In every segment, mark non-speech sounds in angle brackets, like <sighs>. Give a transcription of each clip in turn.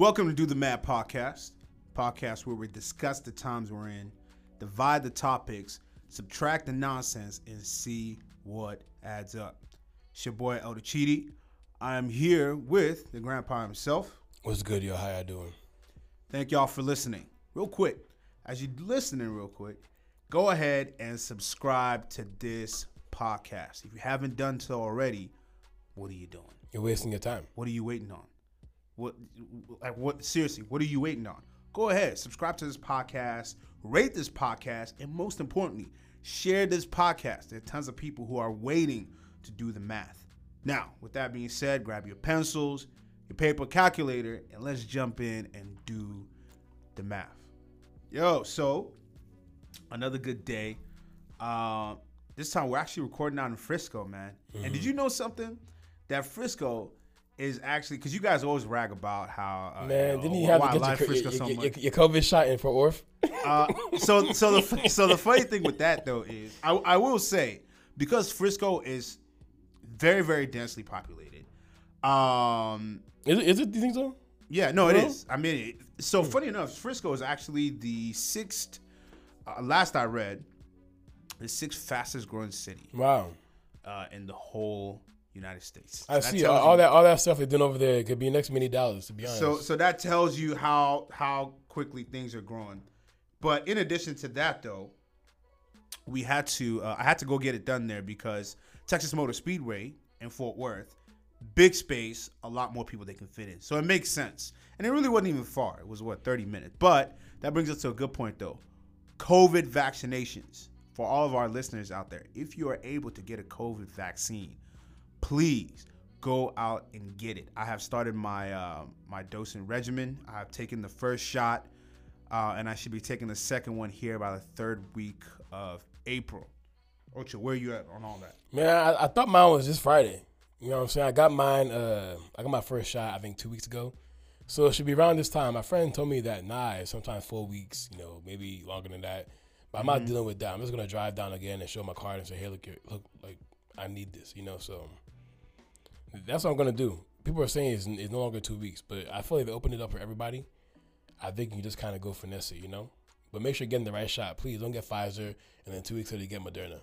Welcome to Do the Math Podcast, podcast where we discuss the times we're in, divide the topics, subtract the nonsense, and see what adds up. It's your boy Elder Chidi. I am here with the grandpa himself. What's good, yo? How y'all doing? Thank y'all for listening. Real quick, as you're listening, real quick, go ahead and subscribe to this podcast. If you haven't done so already, what are you doing? You're wasting your time. What are you waiting on? What like what seriously, what are you waiting on? Go ahead, subscribe to this podcast, rate this podcast, and most importantly, share this podcast. There are tons of people who are waiting to do the math. Now, with that being said, grab your pencils, your paper calculator, and let's jump in and do the math. Yo, so another good day. Uh, this time we're actually recording out in Frisco, man. And did you know something? That Frisco is actually because you guys always rag about how uh, Man, you didn't know, you have to get your, Frisco your, so your, much. your, COVID shot in Fort Worth? Uh, so so the so the funny thing with that though is I, I will say because Frisco is very very densely populated. Um, Is it? Is it? Do you think so? yeah, no, it is. I mean, it, so funny enough, Frisco is actually the sixth. Uh, last I read, the sixth fastest growing city Wow. uh, in the whole United States. I So see all, all you- that all that stuff they're doing over there could be next many dollars. To be honest. So so that tells you how how quickly things are growing. But in addition to that, though, we had to uh, I had to go get it done there because Texas Motor Speedway in Fort Worth, big space, a lot more people they can fit in. So it makes sense, and it really wasn't even far. It was what thirty minutes. But that brings us to a good point, though. COVID vaccinations for all of our listeners out there. If you are able to get a COVID vaccine, please go out and get it. I have started my uh, my dosing regimen. I have taken the first shot, uh, and I should be taking the second one here by the third week of April. Ocho, where you at on all that? Man, I, I thought mine was just Friday. You know what I'm saying? I got mine. Uh, I got my first shot. I think two weeks ago. So it should be around this time. My friend told me that nah, it's sometimes four weeks. You know, maybe longer than that. But I'm not dealing with that. I'm just gonna drive down again and show my card and say, hey, look, look, like I need this. You know, so that's what I'm gonna do. People are saying it's, it's no longer two weeks, but I feel like they opened it up for everybody. I think you just kind of go finesse it, you know. But make sure you're getting the right shot. Please don't get Pfizer and then two weeks later you get Moderna.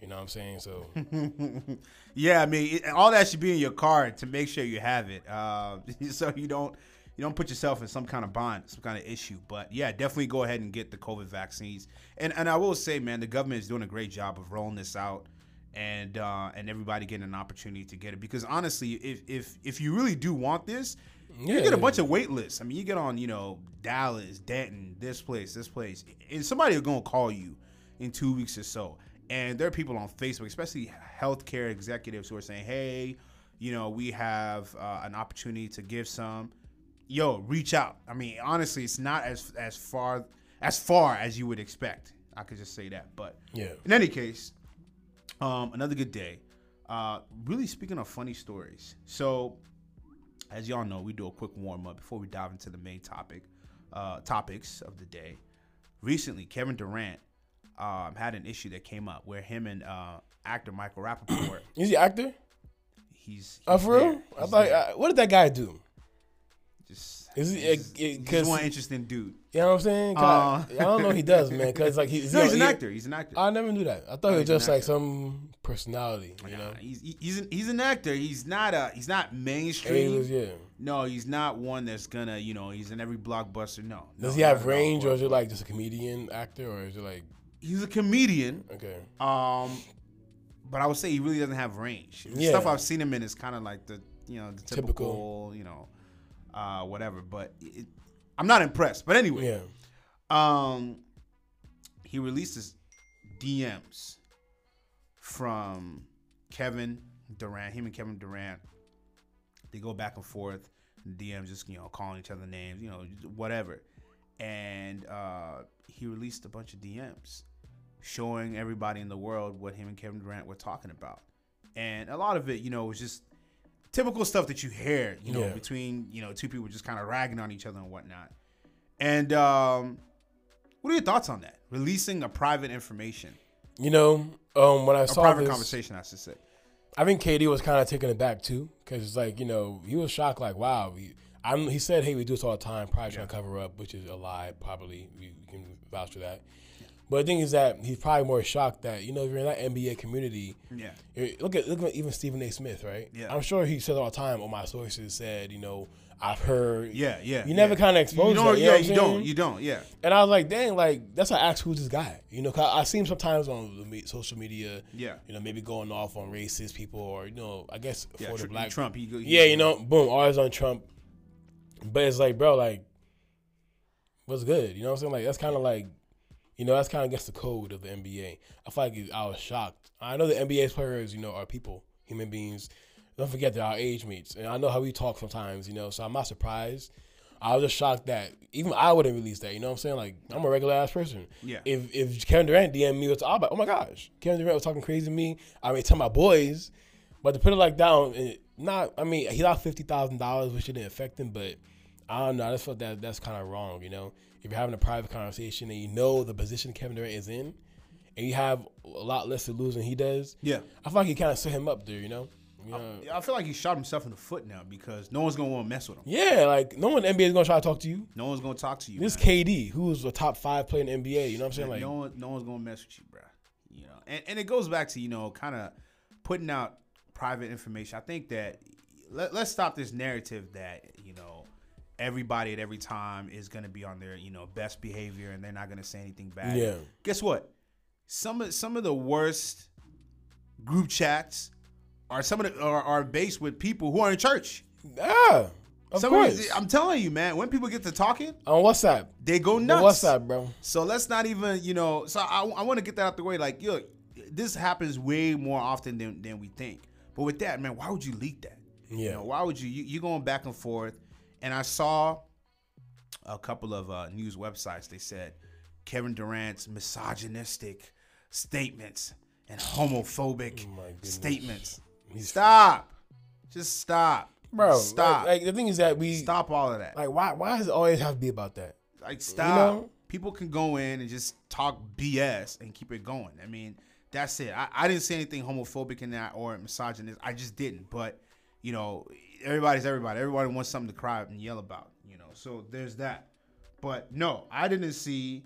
You know what I'm saying? So <laughs> yeah, I mean, it, all that should be in your card to make sure you have it, uh, <laughs> so you don't you don't put yourself in some kind of bond, some kind of issue. But yeah, definitely go ahead and get the COVID vaccines. And and I will say, man, the government is doing a great job of rolling this out, and uh, and everybody getting an opportunity to get it. Because honestly, if if if you really do want this, you get a bunch of wait lists. I mean, you get on, you know, Dallas, Denton, this place, this place, and somebody is gonna call you in two weeks or so. And there are people on Facebook, especially healthcare executives, who are saying, "Hey, you know, we have uh, an opportunity to give some. Yo, reach out." I mean, honestly, it's not as as far as far as you would expect. I could just say that. But yeah. in any case, um, another good day. Uh, really speaking of funny stories. So, as y'all know, we do a quick warm up before we dive into the main topic, uh, topics of the day. Recently, Kevin Durant um, had an issue that came up where him and uh, actor Michael Rapaport, <clears throat> Is he actor? he's, Oh, he's for real? there. I thought, uh, what did that guy do? Just, Is he- he's, uh, he's one interesting dude. You know what I'm saying? 'Cause I, I don't know he does, man. Cause like <laughs> he's, No, he's he- an actor. He's an actor. I never knew that. I thought No, he was just like some personality. You know? He's he's an, he's an actor. He's not a he's not mainstream. was, yeah. No, he's not one that's gonna, you know, he's in every blockbuster. No. Does No, he have range, or is it like just a comedian actor, or is it like He's a comedian. okay? Um, but I would say he really doesn't have range. The Yeah. stuff I've seen him in is kind of like the, you know, the typical, Typical. you know, uh, whatever. But it, I'm not impressed. But anyway, Yeah. um, he releases DMs from Kevin Durant. Him and Kevin Durant, they go back and forth. DMs just you know calling each other names, you know, whatever. And uh, he released a bunch of DMs showing everybody in the world what him and Kevin Durant were talking about. And a lot of it, you know, was just typical stuff that you hear, you know, Yeah. between you know two people just kind of ragging on each other and whatnot. And um, what are your thoughts on that? Releasing a private information, You know, um, when I a saw private this, conversation, I should say. I think KD was kind of taken aback too, because it's like you know he was shocked, like wow, we, I'm, he said, "Hey, we do this all the time, probably trying to cover up," which is a lie. Probably we, we can vouch for that. But the thing is that he's probably more shocked that you know if you're in that NBA community, Yeah. look at look at even Stephen A. Smith, right? Yeah. I'm sure he says all the time. All my sources said, you know, I've heard. Yeah, yeah. You never yeah. kind of expose You don't, that. You yeah, know what I'm you don't. You don't. Yeah. And I was like, dang, like that's why I asked who's this guy. You know, I, I see him sometimes on the social media. Yeah. You know, maybe going off on racist people or you know, I guess Yeah. for Tr- the black. Trump. He, he, Yeah, you know, boom, always on Trump. But it's like, bro, like, what's good? You know what I'm saying? Like that's kind of like, you know, that's kind of against the code of the NBA. I feel like I was shocked. I know the NBA players, you know, are people, human beings. Don't forget they're our age mates, and I know how we talk sometimes, you know. So I'm not surprised. I was just shocked that even I wouldn't release that. You know what I'm saying? Like I'm a regular ass person. Yeah. If if Kevin Durant DM me, I'll be like, oh my gosh, Kevin Durant was talking crazy to me. I mean, tell my boys, but to put it like um, down, not. I mean, he lost fifty thousand dollars, which didn't affect him, but I don't know. I just felt that that's kind of wrong. You know, if you're having a private conversation and you know the position Kevin Durant is in, and you have a lot less to lose than he does, Yeah. I feel like he kind of set him up there. You know. You know? I feel like he shot himself in the foot now because no one's gonna want to mess with him. Yeah, like no one in the NBA is gonna try to talk to you. No one's gonna talk to you. This man. KD, who's a top five player in the NBA, you know what I'm saying? Like, no one, no one's gonna mess with you, bro. You know, and, and it goes back to you know, kind of putting out private information. I think that let, let's stop this narrative that you know everybody at every time is gonna be on their you know best behavior and they're not gonna say anything bad. Yeah. Guess what? Some of some of the worst group chats are some of the are, are based with people who are in church. ah, of Some course. these- I'm telling you, man. When people get to talking, on WhatsApp, they go the nuts. WhatsApp, bro. So let's not even, you know. So I, I want to get that out the way. Like, yo, this happens way more often than, than we think. But with that, man, why would you leak that? You Yeah. know, why would you? you you going back and forth? And I saw a couple of uh, news websites. They said Kevin Durant's misogynistic statements and homophobic Oh statements. He's- Stop. Just stop, bro. Stop. Like, like, the thing is that we stop all of that. Like, why? Why does it always have to be about that? Like stop. know? People can go in and just talk BS and keep it going. I mean, that's it. I, I didn't say anything homophobic in that or misogynist. I just didn't. But you know, everybody's everybody. Everybody wants something to cry and yell about. You know, so there's that. But no, I didn't see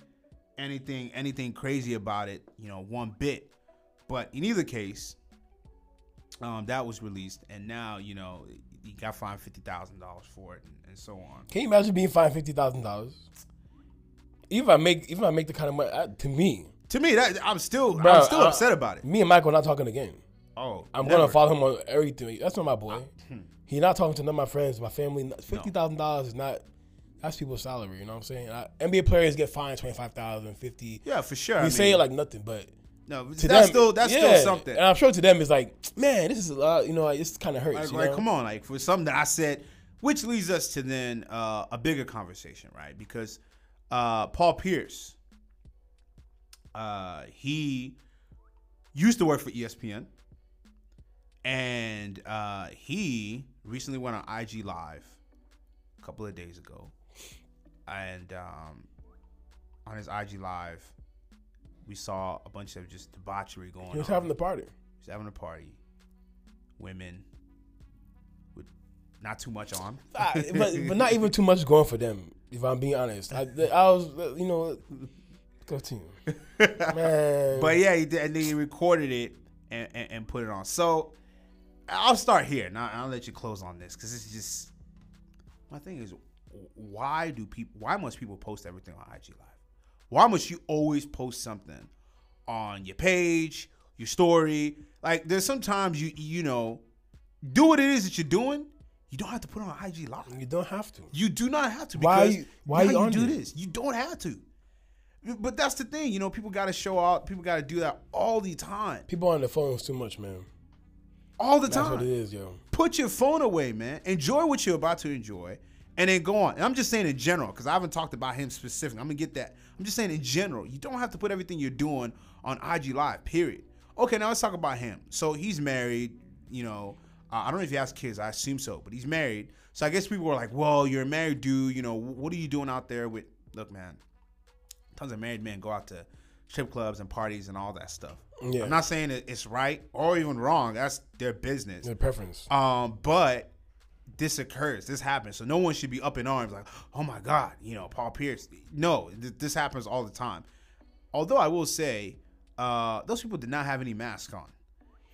anything anything crazy about it. You know, one bit. But in either case, um, that was released, and now you know he got fined fifty thousand dollars for it, and, and so on. Can you imagine being fined fifty thousand dollars? Even if I make, even if I make the kind of money, uh, to me, To me, that I'm still Bro, I'm still I- upset about it. me and Michael are not talking again. Oh, I'm never. gonna follow him on everything. That's not my boy. He's not talking to none of my friends, my family. Fifty thousand dollars is not. That's people's salary. You know what I'm saying? I, NBA players get fined 25,000, 50. Yeah, for sure. We I mean, say it like nothing, but no, to that's them, still that's yeah. still something. And I'm sure to them it's like, man, this is a lot. You know, like, this kind of hurts. Like, like, come on, like for something that I said, which leads us to then uh, a bigger conversation, right? Because uh, Paul Pierce, uh, he used to work for ESPN, and uh, he recently went on IG Live a couple of days ago, and um, on his IG Live, we saw a bunch of just debauchery going on. He was on. having the party. He's having a party. Women with not too much on. I- <laughs> but but not even too much going for them. If I'm being honest, I, I was you know, go team, <laughs> man. But yeah, he did, and then he recorded it and, and, and put it on. So I'll start here. Now I'll let you close on this because it's just my thing is why do people? Why must people post everything on IG Live? Why must you always post something on your page, your story? Like there's sometimes you you know do what it is that you're doing. You don't have to put on IG Live. you don't have to. You do not have to. Why Because you- why you on do this? You don't have to. But that's the thing, you know. People got to show out. People got to do that all the time, People on the phones too much, man. All the That's what it time. is, yo. Put your phone away, man. Enjoy what you're about to enjoy, and then go on. And I'm just saying in general because I haven't talked about him specifically. I'm gonna get that. I'm just saying in general. You don't have to put everything you're doing on IG Live. Period. Okay, now let's talk about him. So he's married. You know, uh, I don't know if he has kids. I assume so, but he's married. So I guess people were like, "Well, you're a married dude. You know, what are you doing out there with?" Look, man. Tons of married men go out to strip clubs and parties and all that stuff. Yeah. I'm not saying it's right or even wrong. That's their business. Their preference. Um, but this occurs, this happens. So no one should be up in arms like, oh my god, you know, Paul Pierce. No, th- this happens all the time. Although I will say, uh, those people did not have any mask on,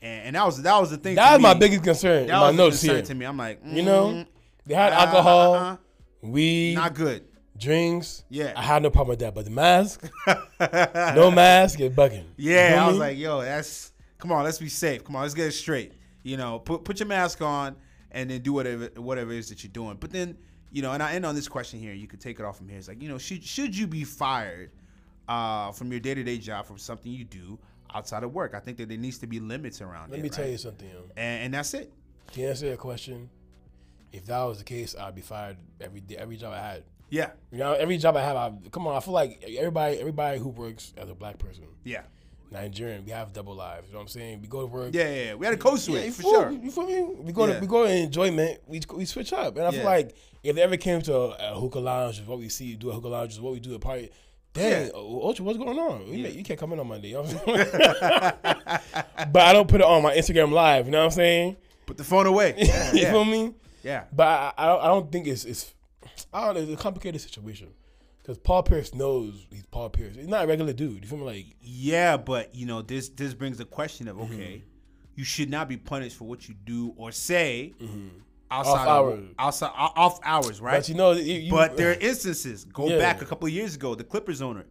and, and that was that was the thing. That was my biggest concern. That my was notes concern here. to me. I'm like, You know, mm, they had uh, alcohol, uh, weed, not good. Drinks. Yeah. I had no problem with that. But the mask, <laughs> no mask, bugging. You Yeah, feel I was like, yo, that's come on, let's be safe. Come on, let's get it straight. You know, put put your mask on and then do whatever whatever it is that you're doing. But then, you know, and I end on this question here. You could take it off from here. It's like, you know, should should you be fired uh, from your day to day job from something you do outside of work? I think that there needs to be limits around Let it. me right? tell you something, and, and that's it. To answer your question, if that was the case, I'd be fired every day, every job I had. Yeah, You know, every job I have, I, come on, I feel like everybody, everybody who works as a black person, yeah, Nigerian, we have double lives. You know what I'm saying? We go to work. yeah, yeah. yeah. We had a code switch Yeah, for sure. You feel me? We go Yeah. to we go to enjoyment. We we switch up, and I feel like if they ever came to a, a hookah lounge, is what we see do a hookah lounge, is what we do at party. Dang, oh, Ultra, what's going on? You, you can't come in on Monday. You know <laughs> but I don't put it on my Instagram live. You know what I'm saying? Put the phone away. <laughs> Yeah, you feel me? yeah. But I, I, don't, I don't think it's it's I don't know. It's a complicated situation because Paul Pierce knows he's Paul Pierce. He's not a regular dude. You feel me? Like Yeah, but you know, this this brings the question of Mm-hmm. okay, you should not be punished for what you do or say outside Mm-hmm. Off of, hours. outside off hours, right? but you know, you, But there are instances. Go Yeah. back a couple of years ago, the Clippers owner,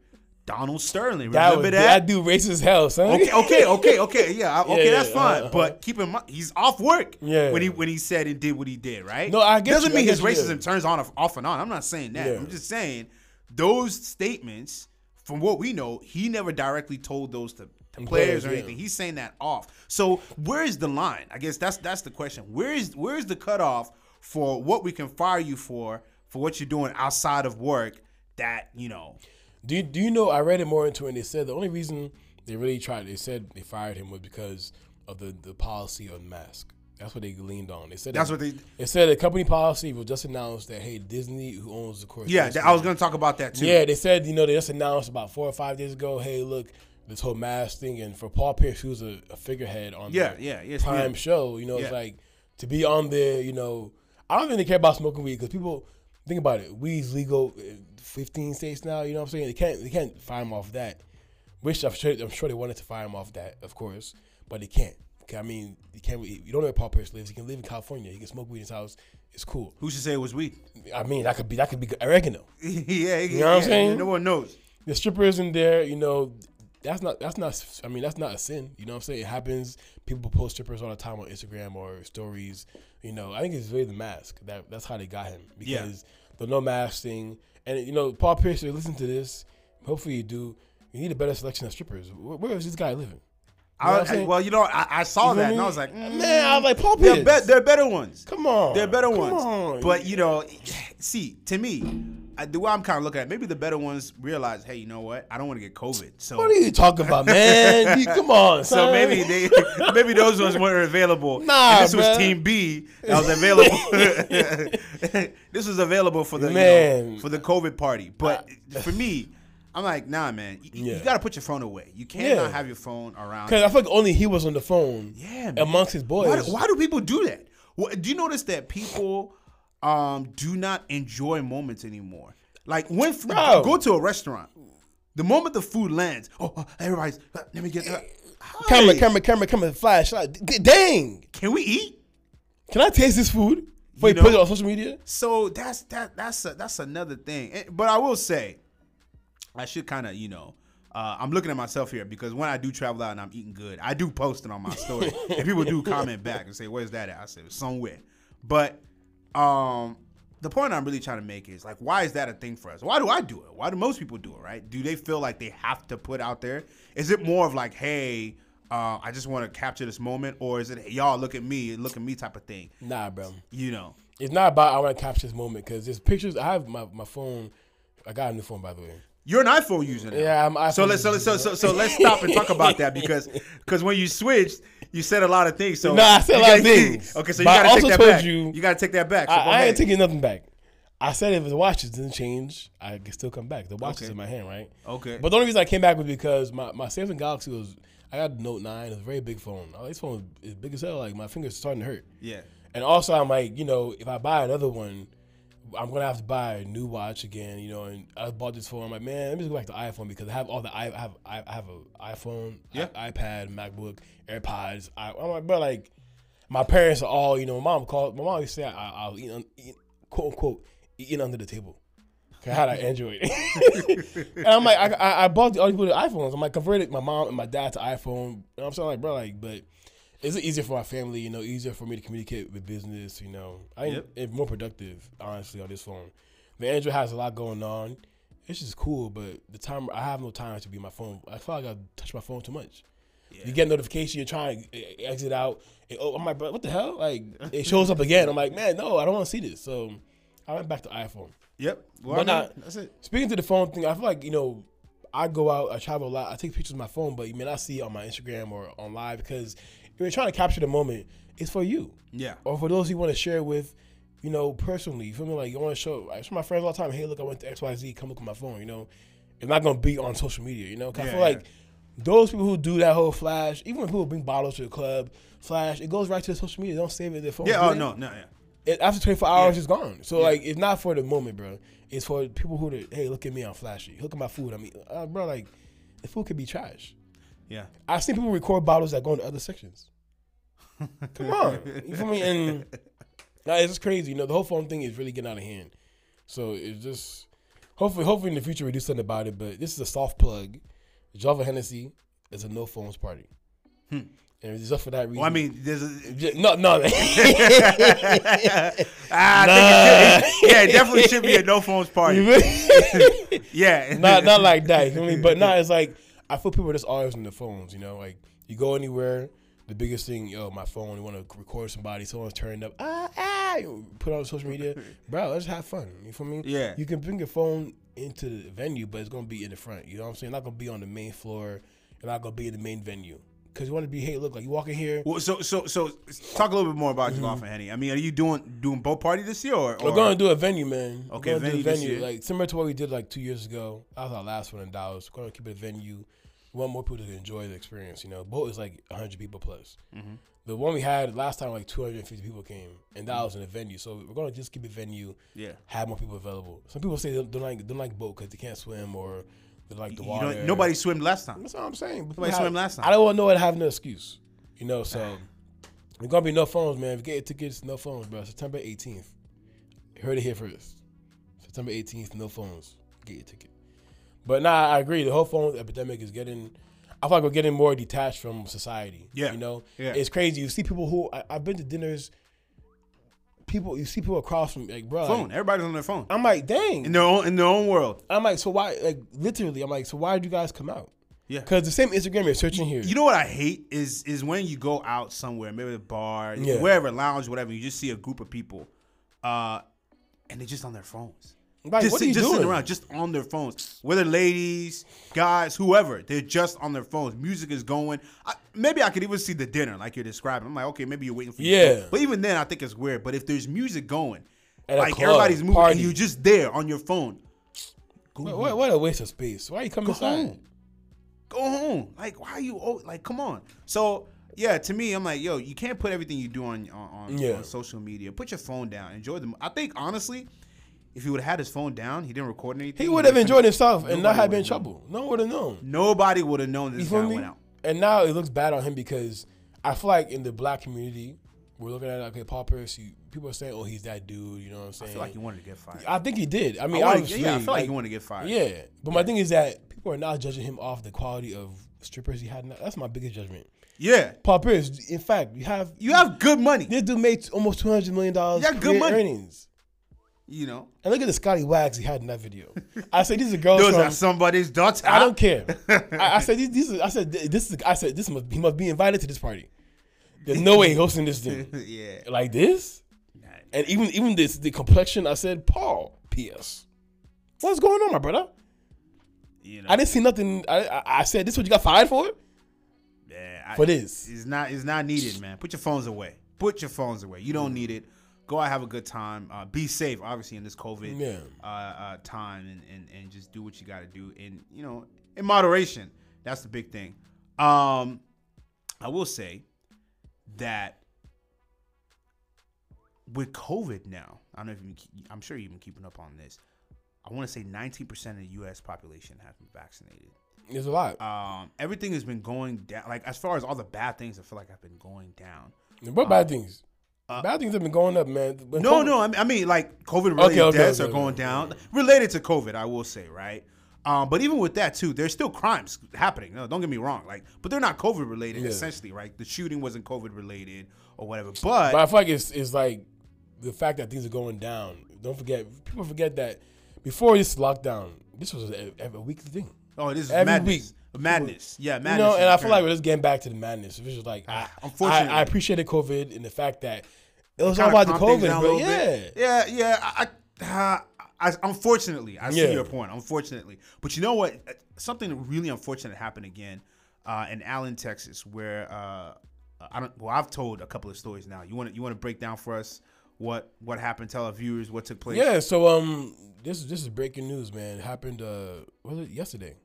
Donald Sterling. that Remember was, that? that dude racist as hell, son. okay, okay, okay, okay. Yeah, <laughs> okay, Yeah, that's fine. uh-huh. But keep in mind, he's off work. Yeah. When he when he said and did what he did, right? No, I get Doesn't you, mean his you, racism turns on off and on. I'm not saying that. Yeah. I'm just saying those statements, from what we know, he never directly told those to, to players or anything. He's saying that off. So where is the line? I guess that's that's the question. Where is where is the cutoff for what we can fire you for for what you're doing outside of work? That you know. Do you, do you know? I read it more into it. and They said the only reason they really tried, they said they fired him was because of the, the policy on mask. That's what they leaned on. They said That's that- what they. They said the company policy was just announced that hey, Disney, who owns the course, Yeah, th- I was gonna talk about that too. yeah, they said you know they just announced about four or five days ago. Hey, look, this whole mask thing, and for Paul Pierce, who's a, a figurehead on Yeah, the yeah, yes, Prime yeah. show, you know, it's like to be on there. You know, I don't really care about smoking weed because people think about it. Weed's legal 15 states now. You know what I'm saying? They can't they can't fire him off that. Which I'm sure I'm sure they wanted to fire him off that, of course, but they can't. Okay, I mean, you can't. You don't know where Paul Pierce lives. He can live in California. He can smoke weed in his house. It's cool. Who should say it was weed? I mean, that could be that could be oregano. <laughs> yeah, you know what I'm saying? No one knows. the strippers in there, you know, that's not that's not I mean that's not a sin. You know what I'm saying? It happens. People post strippers all the time on Instagram or stories. You know, I think it's really the mask that that's how they got him Yeah. because the no mask thing. And you know, Paul Pierce, you listen to this. Hopefully you do. You need a better selection of strippers. Where is this guy living? You know I, I'm I- saying? well, you know, I, I saw You that and I was like, mm, man, I was like Paul they're, be- they're better ones. Come on, They're better Come ones. on. But you know, see, to me, I, the way I'm kind of looking at, it, maybe the better ones realize, hey, you know what? I don't want to get COVID. So, what are you talking about, man? <laughs> You- come on, so son. maybe they, <laughs> maybe those ones weren't available. Nah, and this was. Team B that was available. <laughs> this was available for the you know, for the COVID party. But for me. I'm like, nah, man. You, you got to put your phone away. You cannot Yeah. have your phone around. Because I feel like only he was on the phone. Yeah, man. amongst his boys. Why, do- why do people do that? What, do you notice that people um, do not enjoy moments anymore? Like when Bro. go to a restaurant, the moment the food lands, oh, oh, everybody's uh, let me get uh, Camera, camera, camera, camera, flash. Like, dang! Can we eat? Can I taste this food before You you, put it on social media? So that's that that's a, that's another thing. But I will say, I should kind of you know. Uh, I'm looking at myself here because when I do travel out and I'm eating good, I do post it on my story, and people do comment back and say, "Where's that at?" I said, "Somewhere." But um, the point I'm really trying to make is like, why is that a thing for us? Why do I do it? Why do most people do it? Right? Do they feel like they have to put out there? Is it more of like, hey, uh, I just want to capture this moment, or is it hey, y'all look at me, look at me type of thing? Nah, bro. You know? It's not about I want to capture this moment because there's pictures. I have my, my phone. I got a new phone, by the way. You're an iPhone user now. Yeah, I'm So iPhone let's so, let's- so, user. so, so let's stop and talk about that <laughs> because because when you switched, you said a lot of things. So Nah, I said a lot of things. <laughs> Okay, so you got to take also that told back. you- You, got to take that back. So I, I ain't taking nothing back. I said if the watches didn't change, I could still come back. The watch is Okay. in my hand, right? Okay. But the only reason I came back was because my, my Samsung Galaxy was I got Note Nine. It's a very big phone. Oh, this phone is big as hell. Like my fingers starting to hurt. yeah. And also, I'm like, you know, if I buy another one, I'm gonna have to buy a new watch again, you know. And I bought this phone. I'm like, man, let me just go back to iPhone because I have all the I have I have an iPhone, Yeah. i- iPad, MacBook, AirPods. I, I'm like, but like, my parents are all, you know. My mom called. My mom used to say I, I'll eat, un- eat, quote unquote, eating under the table. I had an Android, <laughs> and I'm like, I, I, I bought all these people the iPhones. I'm like, converted my mom and my dad to iPhone. And I'm saying like, bro, like, but it's easier for my family, you know, easier for me to communicate with business, you know. I Yep. it's more productive, honestly, on this phone. The Android has a lot going on. It's just cool, but the time I have no time to be on my phone. I feel like I touch my phone too much. You get notification, you're trying to exit out. And, oh, I'm like, what the hell? Like, it shows up again. I'm like, man, no, I don't want to see this. So I went back to iPhone. Yep. Well, But I mean, not- that's it. Speaking to the phone thing, I feel like you know, I go out, I travel a lot, I take pictures of my phone, but you may not see it on my Instagram or on live because if you're trying to capture the moment, it's for you Yeah. or for those you want to share with, you know, personally. You feel me? Like you want to show. I show my friends all the time. Hey, look, I went to X Y Z. Come look at my phone. You know, it's not gonna be on social media. You know, 'Cause I Yeah, feel yeah. like those people who do that whole flash, even when people bring bottles to the club, flash, it goes right to the social media. They don't save it in their phone. Yeah. Oh no. No. Yeah. it, after 24 hours, Yeah. it's gone. So like, it's not for the moment, bro. It's for people who, are, hey, look at me, I'm flashy. Look at my food. I mean, uh, bro, like, the food could be trash. Yeah. I've seen people record bottles that go into other sections. <laughs> Come on, you feel me? And nah, it's just crazy. You know, the whole phone thing is really getting out of hand. So it's just hopefully, hopefully in the future we do something about it. But this is a soft plug. Java Hennessy is a no phones party, and it's just for that reason. Well, I mean, there's a. No, no. <laughs> <laughs> Ah, think it yeah, it definitely should be a no phones party. Yeah. not not like that. You know I mean? But not it's like I feel people are just always on their phones. You know, like you go anywhere, the biggest thing, yo, my phone. You want to record somebody, someone's turned up, ah, ah, put on social media, <laughs> bro. Let's have fun. You feel me? Yeah. You can bring your phone into the venue, but it's gonna be in the front. You know what I'm saying? Not gonna be on the main floor. You're not gonna be in the main venue because you want to be. Hey, look, like you walk in here. Well, so so so talk a little bit more about Mm-hmm. And Henny. I mean, are you doing doing both party this year or? We're or- gonna do a venue, man. We're Okay, venue venue, like similar to what we did like two years ago. That was our last one in Dallas. We're gonna keep it a venue. Want more people to enjoy the experience. You know, boat is like 100 people plus. Mm-hmm. The one we had last time, like 250 people came, and that was in a venue. So we're gonna just keep it venue. Yeah. Have more people available. Some people say they don't like don't like boat because they can't swim or they like the You water. nobody swimmed last time. That's what I'm saying. But Nobody people swam last time. I don't want no one to have no excuse. You know, so we're gonna be no phones, man. If you get your tickets, no phones, bro. September 18th. You heard it here first. September 18th, no phones. Get your ticket. But nah, I agree. The whole phone epidemic is getting. I feel like we're getting more detached from society. Yeah. you know, Yeah. it's crazy. You see people who I, I've been to dinners. People, you see people across from like, bro. like, Phone. Everybody's on their phone I'm like, dang. in their own in their own world. I'm like, so why? Like, literally, I'm like, so why did you guys come out? Yeah. Because the same Instagram you're searching here. You know what I hate is is when you go out somewhere, maybe a bar, Yeah. wherever, lounge, whatever. You just see a group of people, uh, and they're just on their phones. Like, just what are you just doing? sitting around, just on their phones. Whether ladies, guys, whoever, they're just on their phones. Music is going. I, maybe I could even see the dinner like you're describing. I'm like, okay, maybe you're waiting for. Yeah. food. But even then, I think it's weird. But if there's music going, At like club, everybody's moving, party. and you're just there on your phone, What, what, what a waste of space. Why are you come Go inside? home. Go home. Like, why are you? Oh, like, come on. So, yeah, to me, I'm like, yo, you can't put everything you do on on, on, Yeah. on social media. Put your phone down. Enjoy them. I think honestly, if he would have had his phone down, he didn't record anything. He would have enjoyed himself and not have been in trouble. No one would have known. Nobody would have known this guy me? went out. And now it looks bad on him because I feel like in the black community, we're looking at okay, Paul Pierce. He, people are saying, "Oh, he's that dude." You know what I'm I saying? feel like he wanted to get fired. I think he did. I mean, I obviously, yeah, I feel like, like, he wanted to get fired. Yeah, but my thing is that people are not judging him off the quality of strippers he had. That's my biggest judgment. yeah. Paul Pierce. In fact, you have You have good money. this dude made almost two hundred million dollars. Got good money. earnings. You know, And look at the Scotty Wags he had in that video. I said these are girls those from. are somebody's daughter. I don't care. I, I <laughs> said these, these. are- I said this is. I said this must. He must be invited to this party. There's no way he hosting this thing <laughs> yeah. like this. And even even this the complexion. I said Paul. P.S. What's going on, my brother? You know. I didn't see nothing. I I, I said this. Is what you got fired for? Yeah, I- For this. It's not it's not needed, man. Put your phones away. Put your phones away. You Mm. don't need it. Go out have a good time. Uh, be safe, obviously, in this COVID Yeah. uh, uh, time, and, and and just do what you got to do and you know in moderation. That's the big thing. Um, I will say that with COVID now, I don't know if you, keep- I'm sure you've been keeping up on this. I want to say 19% of the U.S. population has been vaccinated. There's a lot. Um, everything has been going down. Like as far as all the bad things, I feel like I've been going down. what bad things? Bad things have been going up, man. When uh, No, COVID- no, I mean, I mean like COVID related Okay, okay, deaths okay, are going down related to COVID. I will say, right? Um, but even with that too, there's still crimes happening. No, don't get me wrong. Like, but they're not COVID related. Yeah. Essentially, right? The shooting wasn't COVID related or whatever. But I feel like it's, it's like the fact that things are going down. Don't forget, people forget that before this lockdown, this was a, a weekly thing. oh, this is every madness. Madness. Yeah, madness. You know, and I feel like we're just getting back to the madness. It was just like, I, unfortunately. I, I appreciated COVID and the fact that it was all about the COVID, bro. Yeah. bit. yeah, yeah. I, I, uh, I, unfortunately, I see your point. Unfortunately, but you know what? Something really unfortunate happened again uh, in Allen, Texas, where uh, I don't. Well, I've told a couple of stories now. You want to you want to break down for us what what happened? Tell our viewers what took place. Yeah, so um, this is this is breaking news, man. It happened uh, was it yesterday?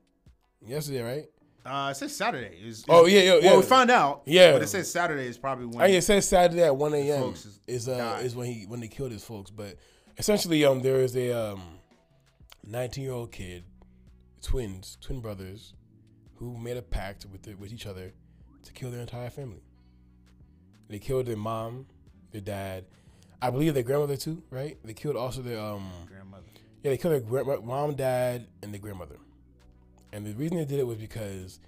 Yesterday, right? Uh, it says Saturday. Is, Oh, yeah, yeah, Well, yeah. we found out. Yeah. but it says Saturday is probably when. I mean, it says Saturday at one a.m. is- is uh died. is when he when they killed his folks. But essentially, um, there is a um, nineteen year old kid, twins, twin brothers, who made a pact with the, with each other to kill their entire family. They killed their mom, their dad, I believe their grandmother too, right? They killed also their um grandmother. yeah, they killed their gra- mom, dad, and their grandmother. And the reason they did it was because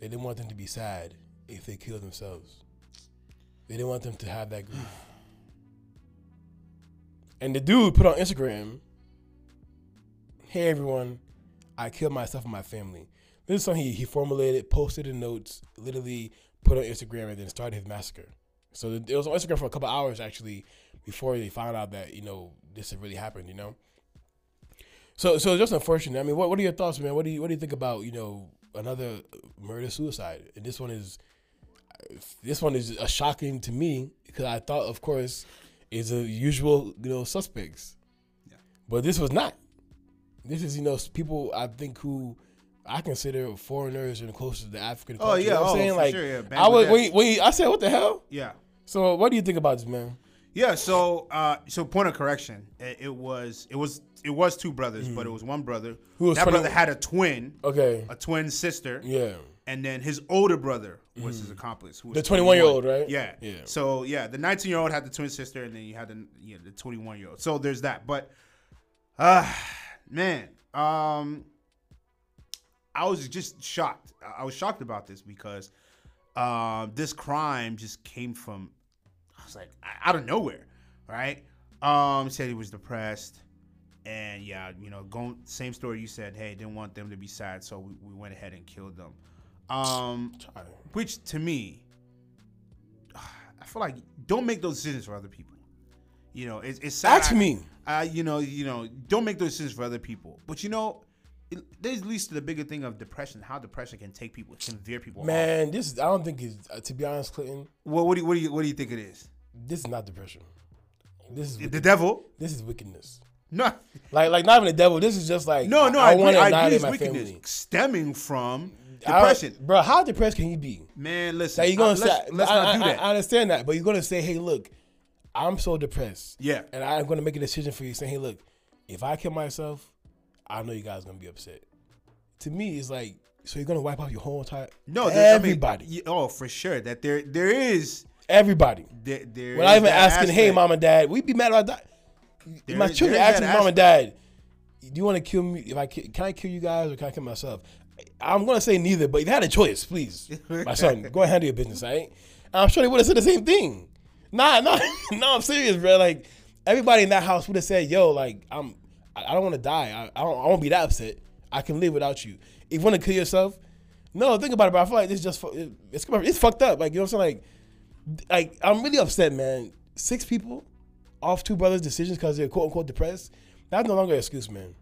they didn't want them to be sad if they killed themselves. They didn't want them to have that grief. <sighs> And the dude put on Instagram, "Hey everyone, I killed myself and my family." This is something he, he formulated, posted in notes, literally put on Instagram, and then started his massacre. So it was on Instagram for a couple hours actually before they found out that you know this had really happened. You know. So, so it's just unfortunate. I mean, what, what are your thoughts, man? What do you what do you think about you know another murder suicide? And this one is, this one is a shocking to me because I thought, of course, is a usual you know suspects, Yeah. but this was not. This is you know people I think who I consider foreigners and close to the African oh, culture. Oh, You yeah. know what I'm Oh, saying like sure, yeah. I was you- when you- I said what the hell. Yeah. So what do you think about this, man? Yeah, so uh, so point of correction, it, it was it was it was two brothers, but it was one brother. Mm. Who was that 20 brother had a twin, Okay, a twin sister, yeah. and then his older brother was his accomplice. Who was Mm. The 21-year-old, right? Yeah, Yeah. So yeah, the 19 year old had the twin sister, and then you had the yeah, the 21 year old. So there's that. But uh man, um, I was just shocked. I- was shocked about this because um, this crime just came from like out of nowhere, right? Um, said he was depressed, and yeah, you know, going same story you said. Hey, didn't want them to be sad, so we, we went ahead and killed them. Um, which to me, <sighs> I feel like don't make those decisions for other people. You know, it's, it's sad. Ask me. I, you know, you know, don't make those decisions for other people. But you know, it, there's at least the bigger thing of depression. How depression can take people, can veer people off. Man, this is, I don't think is uh, to be honest, Clinton. Well, what do you, what do you what do you think it is? This is not depression. This is The devil? this is wickedness. No, Like like not even the devil. This is just like no, no. I, I, want agree. to I annihilate my wickedness family. stemming from I- depression. bro. How depressed can you be? Man, listen. Like you're gonna uh, say, let's, let's I, not I- do that. I, I understand that, but you're gonna say, hey, look, I'm so depressed. Yeah. and I'm gonna make a decision for you, saying, hey, look, if I kill myself, I know you guys are gonna be upset. To me, it's like, so you're gonna wipe out your whole entire no, there- I mean, everybody, oh, for sure. That there there is everybody. there, there Without even that asking, hey, mom and dad, we'd be mad I die. There My children asking mom and dad, do you want to kill me? If I ki- can I kill you guys or can I kill myself? I'm gonna say neither, but if you had a choice, please, my son, <laughs> go and handle your business, right? I'm sure they would have said the same thing. Nah, <laughs> nah, no, I'm serious, bro. Like everybody in that house would have said, "Yo, like I'm, I don't want to die. I, I don't, I won't be that upset. I can live without you. If you want to kill yourself, no, think about it, bro. I feel like this just it's it's fucked up. Like you know what I'm saying? Like, like I'm really upset, man. Six people off two brothers' decisions because they're quote unquote depressed. That's no longer an excuse, man.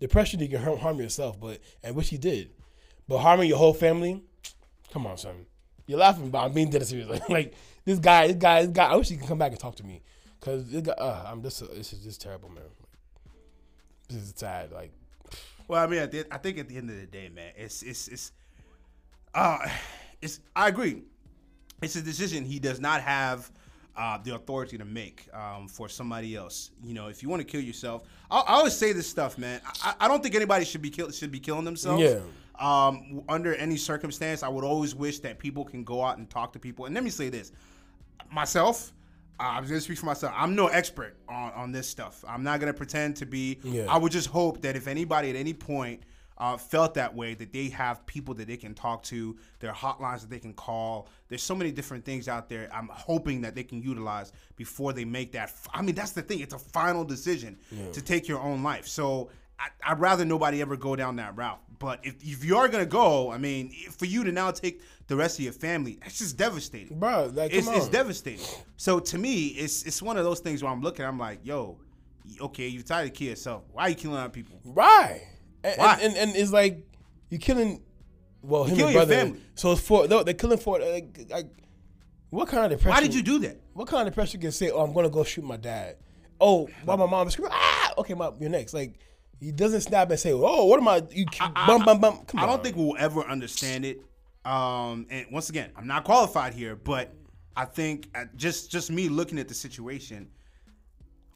Depression, you can harm, harm yourself, but and which he did, but harming your whole family. Come on, son. You're laughing, but I'm being dead serious. Like, <laughs> like this guy, this guy, this guy. I wish he could come back and talk to me, cause this guy, uh, I'm just, this is just terrible, man. This is sad. Like, <sighs> Well, I mean, at the, I think at the end of the day, man, it's it's it's uh <sighs> it's I agree. It's a decision he does not have uh, the authority to make um, for somebody else. You know, if you want to kill yourself, I, I always say this stuff, man. I, I don't think anybody should be kill, should be killing themselves. Yeah. Um, under any circumstance, I would always wish that people can go out and talk to people. And let me say this, myself. uh, I'm gonna speak for myself. I'm no expert on, on this stuff. I'm not gonna pretend to be. Yeah. I would just hope that if anybody at any point uh, felt that way, that they have people that they can talk to, there are hotlines that they can call. There's so many different things out there. I'm hoping that they can utilize before they make that. f- I mean, that's the thing. It's a final decision to take your own life. So I, I'd rather nobody ever go down that route. But if, if you are gonna go, I mean, for you to now take the rest of your family, that's just devastating Bro, like, it's, it's devastating. So to me, it's it's one of those things where I'm looking, I'm like, yo, okay, you decided to kill yourself. Why are you killing other people? Why? And, Why? And, and, and it's like you're killing. Well, him killing and your brother. family. So it's for no, they're killing for like, like what kind of depression? Why did you do that? What kind of depression can say, "Oh, I'm gonna go shoot my dad"? Oh, while my mom is screaming, ah, okay, my you're next. Like he doesn't snap and say, "Oh, what am I?" You bum bum bum. Come I don't think we'll ever understand it. Um, and once again, I'm not qualified here, but I think uh, just just me looking at the situation,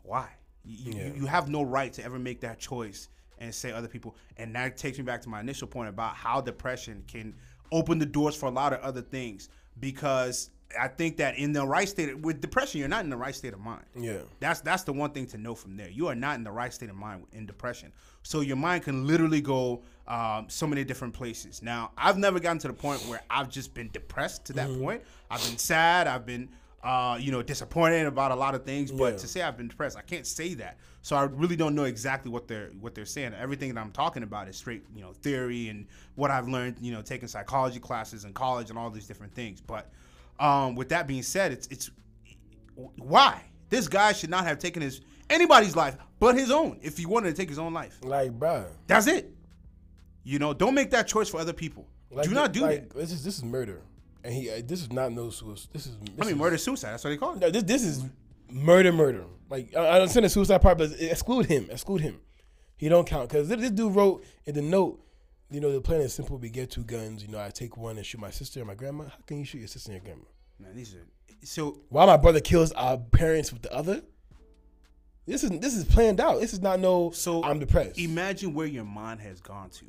why you, you- you have no right to ever make that choice and say other people. And that takes me back to my initial point about how depression can open the doors for a lot of other things because. I think that in the right state with depression, you're not in the right state of mind. Yeah. That's that's the one thing to know from there. You are not in the right state of mind in depression. So your mind can literally go um, so many different places. Now, I've never gotten to the point where I've just been depressed to that Mm-hmm. point. I've been sad. I've been uh, you know disappointed about a lot of things. But Yeah. to say I've been depressed, I can't say that. So I really don't know exactly what they're what they're saying. Everything that I'm talking about is straight you know theory and what I've learned you know taking psychology classes in college and all these different things. But um, with that being said, it's it's why this guy should not have taken his anybody's life but his own if he wanted to take his own life Like, bro. that's it you know don't make that choice for other people Like, do not do like, that This is this is murder, and he uh, this is not no suicide. This is. i mean is- murder suicide that's what they call it No, this this is murder, murder. Like I I send the suicide part, but exclude him. Exclude him. He don't count because this, this dude wrote in the note. You know, the plan is simple. We get two guns. You know, I take one and shoot my sister and my grandma. How can you shoot your sister and your grandma? man these are so Why my brother kills our parents with the other? This is this is planned out. This is not no. so I'm depressed. imagine where your mind has gone to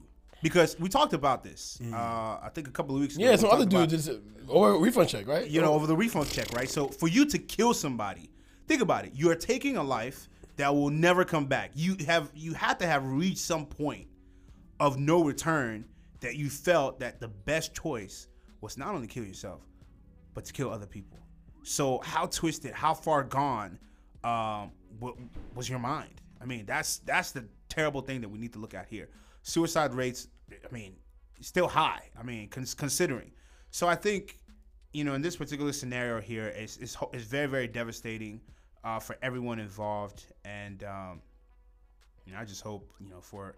because we talked about this uh, i think a couple of weeks ago Mm. yeah, some other dude just or refund check, right? you know, over the refund check, right? So for you to kill somebody, think about it. You are taking a life that will never come back. You have you had to have reached some point of no return that you felt that the best choice was not only kill yourself, but to kill other people. So how twisted, how far gone um, wa- was your mind? I mean, that's that's the terrible thing that we need to look at here. Suicide rates, I mean, still high. I mean, cons- considering. So I think, you know, in this particular scenario here, it's it's, it's very very devastating uh, for everyone involved, and um, you know, I just hope you know for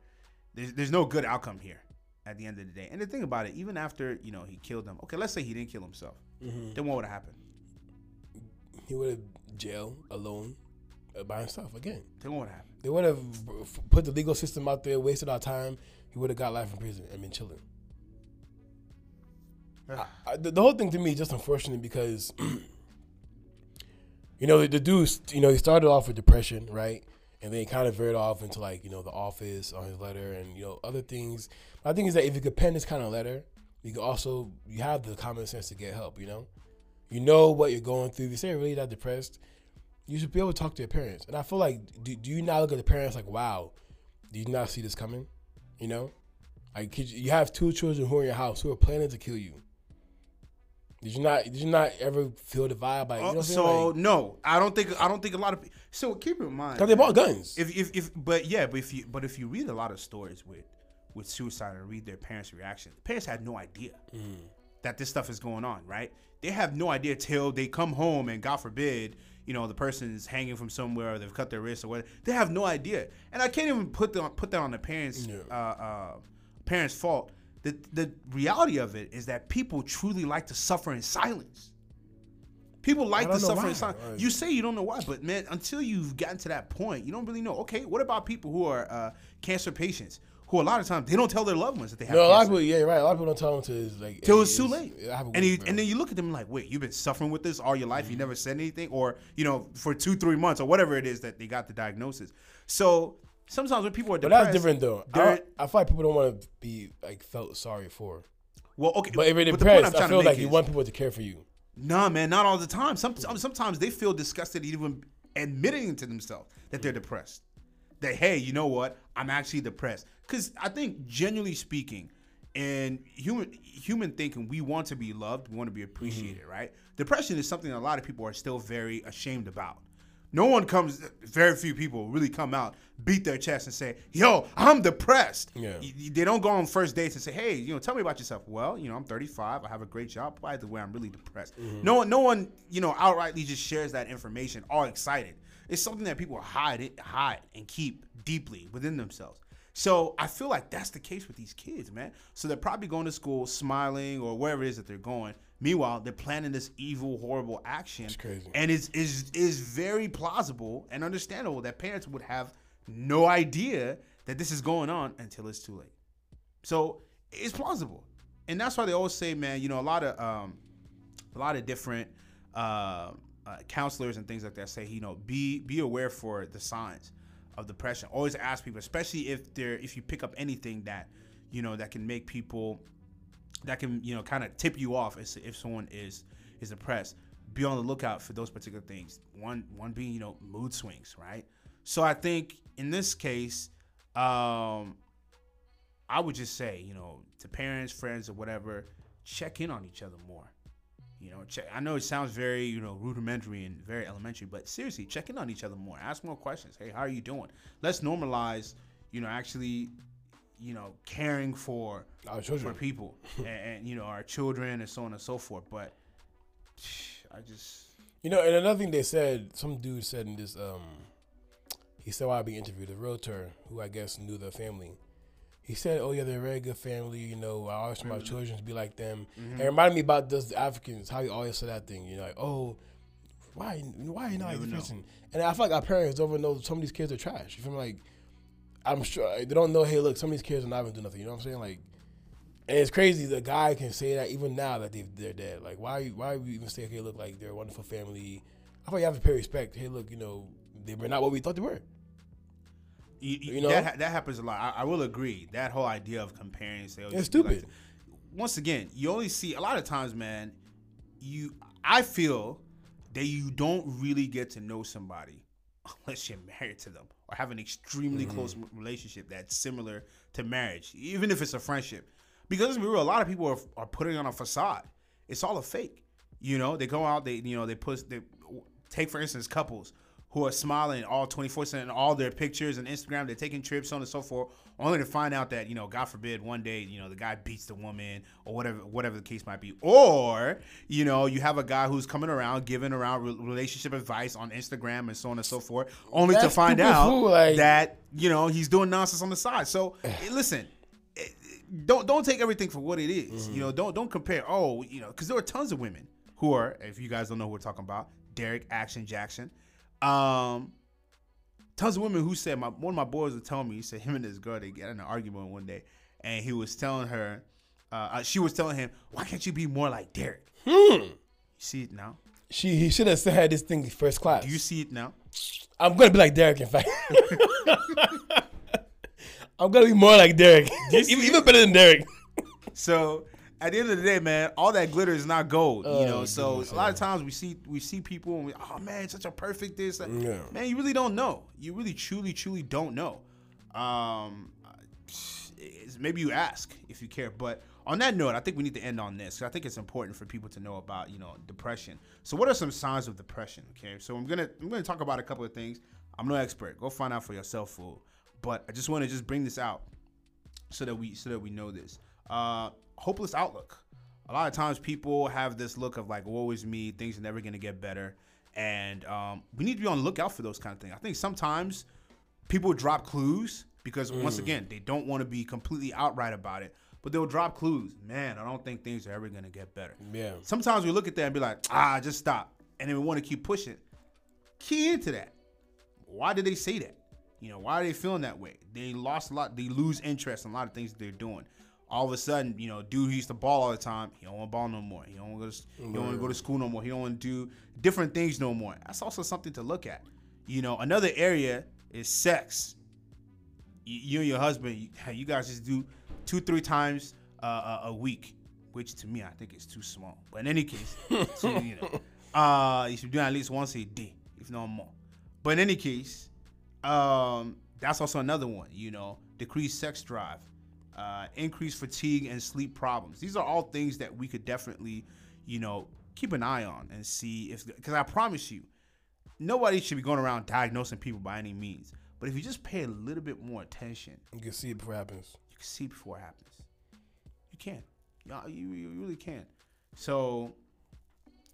there's there's no good outcome here at the end of the day. And the thing about it, even after you know he killed them, okay, let's say he didn't kill himself, then what would have happened? he would have jail alone by himself again. Then what would have happened? They would have put the legal system out there, wasted our time. He would have got life in prison and been chilling. I, the, the whole thing to me is just unfortunate because, <clears throat> you know, the, the dude, you know, he started off with depression, right? And then he kind of veered off into like, you know, the office on his letter and, you know, other things. My thing is that if you could pen this kind of letter, you can also, you have the common sense to get help, you know? You know what you're going through. If you say you're really that depressed, you should be able to talk to your parents. And I feel like, do, do you not look at the parents like, wow, do you not see this coming? You know? Like, you, you have two children who are in your house who are planning to kill you. Did you not? Did you not ever feel the vibe? Like, you uh, know what I'm so Like, no, I don't think I don't think a lot of so keep in mind Cause they bought guns. if, if if but yeah, but if you but if you read a lot of stories with with suicide and read their parents' reaction, the parents had no idea mm. that this stuff is going on, right? They have no idea till they come home and God forbid, you know, the person is hanging from somewhere or they've cut their wrist or whatever. They have no idea, and I can't even put the, put that on the parents' Yeah. uh, uh, parents' fault. The the reality of it is that people truly like to suffer in silence. People like to suffer why. in silence. Like- You say you don't know why, but man, until you've gotten to that point, you don't really know. Okay, what about people who are uh, cancer patients? Who a lot of times they don't tell their loved ones that they have. No, a lot of people, yeah, right. A lot of people don't tell them to it's like till hey, it's too late. I And you, and then you look at them like, wait, you've been suffering with this all your life. Mm-hmm. You never said anything, or you know, for two, three months, or whatever it is that they got the diagnosis. So sometimes when people are depressed, but that's different though. I, I feel like people don't want to be like felt sorry for. Well, okay, But if you're depressed, I'm I feel like you want people to care for you. Nah, man, not all the time. Some, some- sometimes they feel disgusted even admitting to themselves that they're depressed. That hey, you know what? I'm actually depressed. Because I think, genuinely speaking, in human human thinking, we want to be loved, we want to be mm-hmm. appreciated, right? Depression is something that a lot of people are still very ashamed about. No one comes, very few people really come out, beat their chest, and say, "Yo, I'm depressed." Yeah. They don't go on first dates and say, "Hey, you know, tell me about yourself." Well, you know, I'm 35. I have a great job. By the way, I'm really depressed. Mm-hmm. No one, no one, you know, outrightly just shares that information, all excited. It's something that people hide it, hide, and keep deeply within themselves. So I feel like that's the case with these kids, man. So they're probably going to school smiling or wherever it is that they're going. Meanwhile, they're planning this evil, horrible action. It's crazy. And it's is is very plausible and understandable that parents would have no idea that this is going on until it's too late. So it's plausible, and that's why they always say, man, you know, a lot of um, a lot of different uh, uh, counselors and things like that say, you know, be be aware for the signs of depression. Always ask people, especially if they're if you pick up anything that you know that can make people that can you know kind of tip you off as if someone is is depressed. Be on the lookout for those particular things. One one being you know mood swings, right? So I think in this case, um, I would just say you know to parents, friends, or whatever, check in on each other more. You know, check, I know it sounds very you know rudimentary and very elementary, but seriously, check in on each other more. Ask more questions. Hey, how are you doing? Let's normalize you know actually you know caring for Our for children. people <laughs> and, and you know our children and so on and so forth. But <sighs> I just You know, and another thing they said, some dude said in this, um, he said while be interviewed, a realtor who I guess knew the family. He said, "Oh yeah, they're a very good family. You know, I always want my children to be like them." And it reminded me about those Africans, how you always said that thing. You know, like, "Oh, why, why are you not like this person?" And I feel like our parents don't even know some of these kids are trash. You feel me? Like, I'm sure they don't know. Hey, look, some of these kids are not even doing nothing. You know what I'm saying? Like, and it's crazy. The guy can say that even now that they they're dead. Like, why why we even say, okay, look, like they're a wonderful family. I thought you have to pay respect. Hey, look, you know, they were not what we thought they were. You, you You know? that that happens a lot. I, I will agree. That whole idea of comparing, say, oh, It's be like stupid. Once again, you only see a lot of times, man. You, I feel that you don't really get to know somebody <laughs> unless you're married to them or have an extremely Mm-hmm. close relationship that's similar to marriage, even if it's a friendship. Because let's be real, a lot of people are, are putting on a facade. It's all a fake. You know, they go out, they you know, they put they take for instance couples who are smiling all 24 7 in all their pictures and Instagram, they're taking trips, so on and so forth, only to find out that, you know, God forbid one day, you know, the guy beats the woman or whatever whatever the case might be. Or, you know, you have a guy who's coming around giving around re- relationship advice on Instagram and so on and so forth, only to find out like- that, you know, he's doing nonsense on the side. So <sighs> eh, listen, eh, don't don't take everything for what it is. Mm-hmm. You know, don't don't compare. Oh, you know, because there are tons of women who are, if you guys don't know who we're talking about, Derek Action Jackson. Um, tons of women who said my one of my boys was telling me he said him and this girl they got in an argument one day, and he was telling her, uh, uh, she was telling him, why can't you be more like Derek? Hmm. You see it now? She he should have had this thing first class. Do you see it now? I'm gonna be like Derek. In fact, <laughs> <laughs> I'm gonna be more like Derek. <laughs> even, even better than Derek. So at the end of the day, man, all that glitter is not gold. you Oh, know, so goodness, a lot of times we see we see people and we, oh man, such a perfect this. that." Yeah. Man, you really don't know. You really, truly, truly don't know. Um, maybe you ask if you care, but on that note, I think we need to end on this. I think it's important for people to know about you know depression. So, what are some signs of depression? Okay, so I'm gonna I'm gonna talk about a couple of things. I'm no expert. Go find out for yourself, fool. But I just want to just bring this out so that we so that we know this. Uh, hopeless outlook. A lot of times people have this look of like, "Woe is me," things are never gonna get better, and um, we need to be on the lookout for those kind of things. I think sometimes people drop clues because once again they don't want to be completely outright about it, but they'll drop clues. Man, I don't think things are ever gonna get better. Yeah. Sometimes we look at that and be like, "Ah, just stop," and then we want to keep pushing. Key into that. Why did they say that? You know, why are they feeling that way? They lost a lot. They lose interest in a lot of things they're doing. All of a sudden, you know, dude who used to ball all the time, he don't want to ball no more. He don't want to go. To, he don't want to go to school no more. He don't want to do different things no more. That's also something to look at. You know, another area is sex. You, you and your husband, you, <laughs> you guys just do two, three times uh, a, week, which to me I think is too small. But in any case, <laughs> so, you know, uh, you should do at least once a day, if not more. But in any case, um, that's also another one. You know, decreased sex drive, uh, increased fatigue and sleep problems. These are all things that we could definitely, you know, keep an eye on and see if. Because I promise you, nobody should be going around diagnosing people by any means. But if you just pay a little bit more attention, You can see it before it happens. you can see before it happens. You can. You, you really can. So,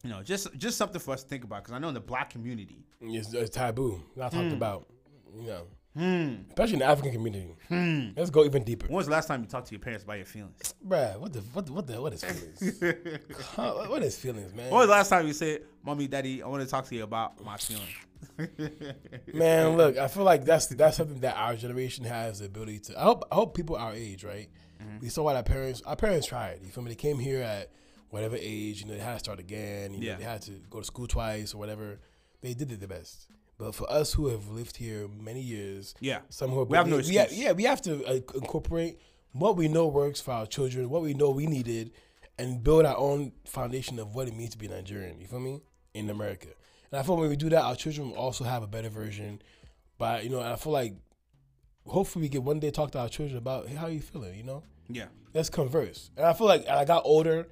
you know, just just something for us to think about because I know in the black community, It's, it's taboo. Not talked about. You know, hmm, especially in the African community. hmm. Let's go even deeper. When was the last time you talked to your parents about your feelings? Bruh, what the what the, what the what is feelings? <laughs> Huh, what is feelings, man? When was the last time you said, "Mommy, Daddy, I want to talk to you about my feelings"? <laughs> Man, look, I feel like that's that's something that our generation has the ability to. I hope I hope people our age, right? Mm-hmm. We saw what our parents our parents tried. You feel me? They came here at whatever age, you know, they had to start again. You know, Yeah. they had to go to school twice or whatever. They did it the best. But for us who have lived here many years, Yeah, some who We have no we excuse. yeah, we have to uh, incorporate what we know works for our children, what we know we needed, and build our own foundation of what it means to be Nigerian. You feel me? In America, and I feel when we do that, our children will also have a better version. But you know, and I feel like hopefully we can one day talk to our children about hey, how you feeling. You know, yeah, let's converse. And I feel like I got older,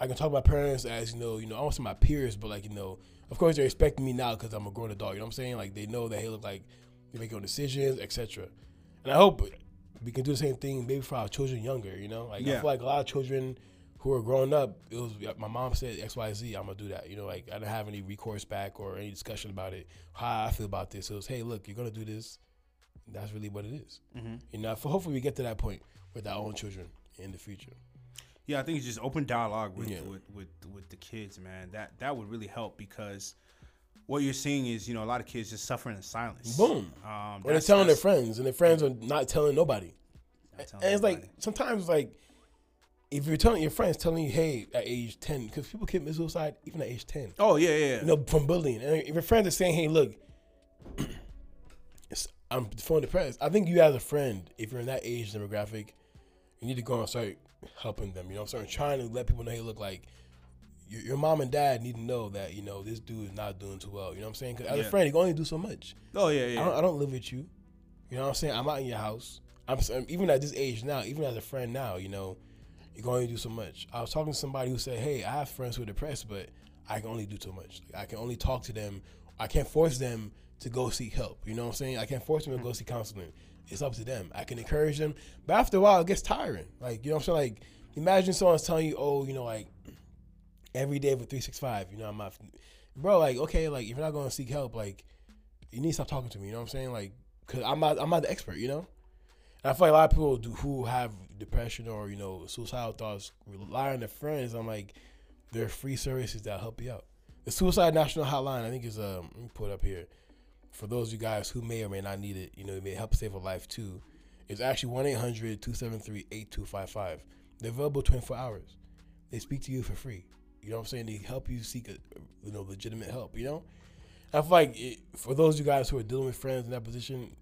I can talk to my parents as you know, you know, I want to my peers, but like you know, of course they're expecting me now because I'm a grown adult. You know what I'm saying? Like they know that hey, look like they make your own decisions, etc. And I hope we can do the same thing maybe for our children younger. You know, like I feel like a lot of children who are growing up, it was my mom said X Y Z. I'm gonna do that. You know, like I didn't have any recourse back or any discussion about it. How I feel about this. It was hey, look, you're gonna do this. That's really what it is. Mm-hmm. You know, for hopefully we get to that point with our own children in the future. Yeah. I think it's just open dialogue with, Yeah. with with with the kids, man. That that would really help because what you're seeing is you know a lot of kids just suffering in silence. Boom. Um, Or they're telling their friends, and their friends are not telling nobody. not telling And it's like sometimes, like if you're telling your friends, telling you, "Hey, at age 10, because people commit suicide even at age 10. Oh, yeah, yeah. you know, from bullying. And if your friends are saying, "Hey, look, it's, <clears throat> I'm feeling depressed," I think you as a friend, if you're in that age demographic, you need to go and start helping them. You know, what I'm saying? trying to let people know, "Hey, look, like." Your, your mom and dad need to know that you know this dude is not doing too well. You know what I'm saying? 'Cause as a friend, you can only do so much. oh yeah, yeah. I don't, I don't live with you. You know what I'm saying? I'm out in your house. I'm even at this age now, even as a friend now, you know, you can only do so much. I was talking to somebody who said, "Hey, I have friends who are depressed, but I can only do so much. Like, I can only talk to them. I can't force them to go seek help. You know what I'm saying? I can't force them to go seek counseling. It's up to them. I can encourage them, but after a while, it gets tiring. Like, you know what I'm saying? Like, imagine someone's telling you, "Oh, you know, like." Every day for three six five, you know, I'm not, bro. Like, okay, like if you're not going to seek help, like you need to stop talking to me. You know what I'm saying? Like, cause I'm not, I'm not the expert. You know. And I feel like a lot of people do, who have depression or you know suicidal thoughts rely on their friends. I'm like, there are free services that help you out. The Suicide National Hotline, I think, is um. Let me put it up here for those of you guys who may or may not need it. You know, it may help save a life too. It's actually 1 800 273 8255. They're available 24 hours. They speak to you for free. You know what I'm saying? They help you seek a, you know, legitimate help. You know. I feel like it, for those of you guys who are dealing with friends in that position,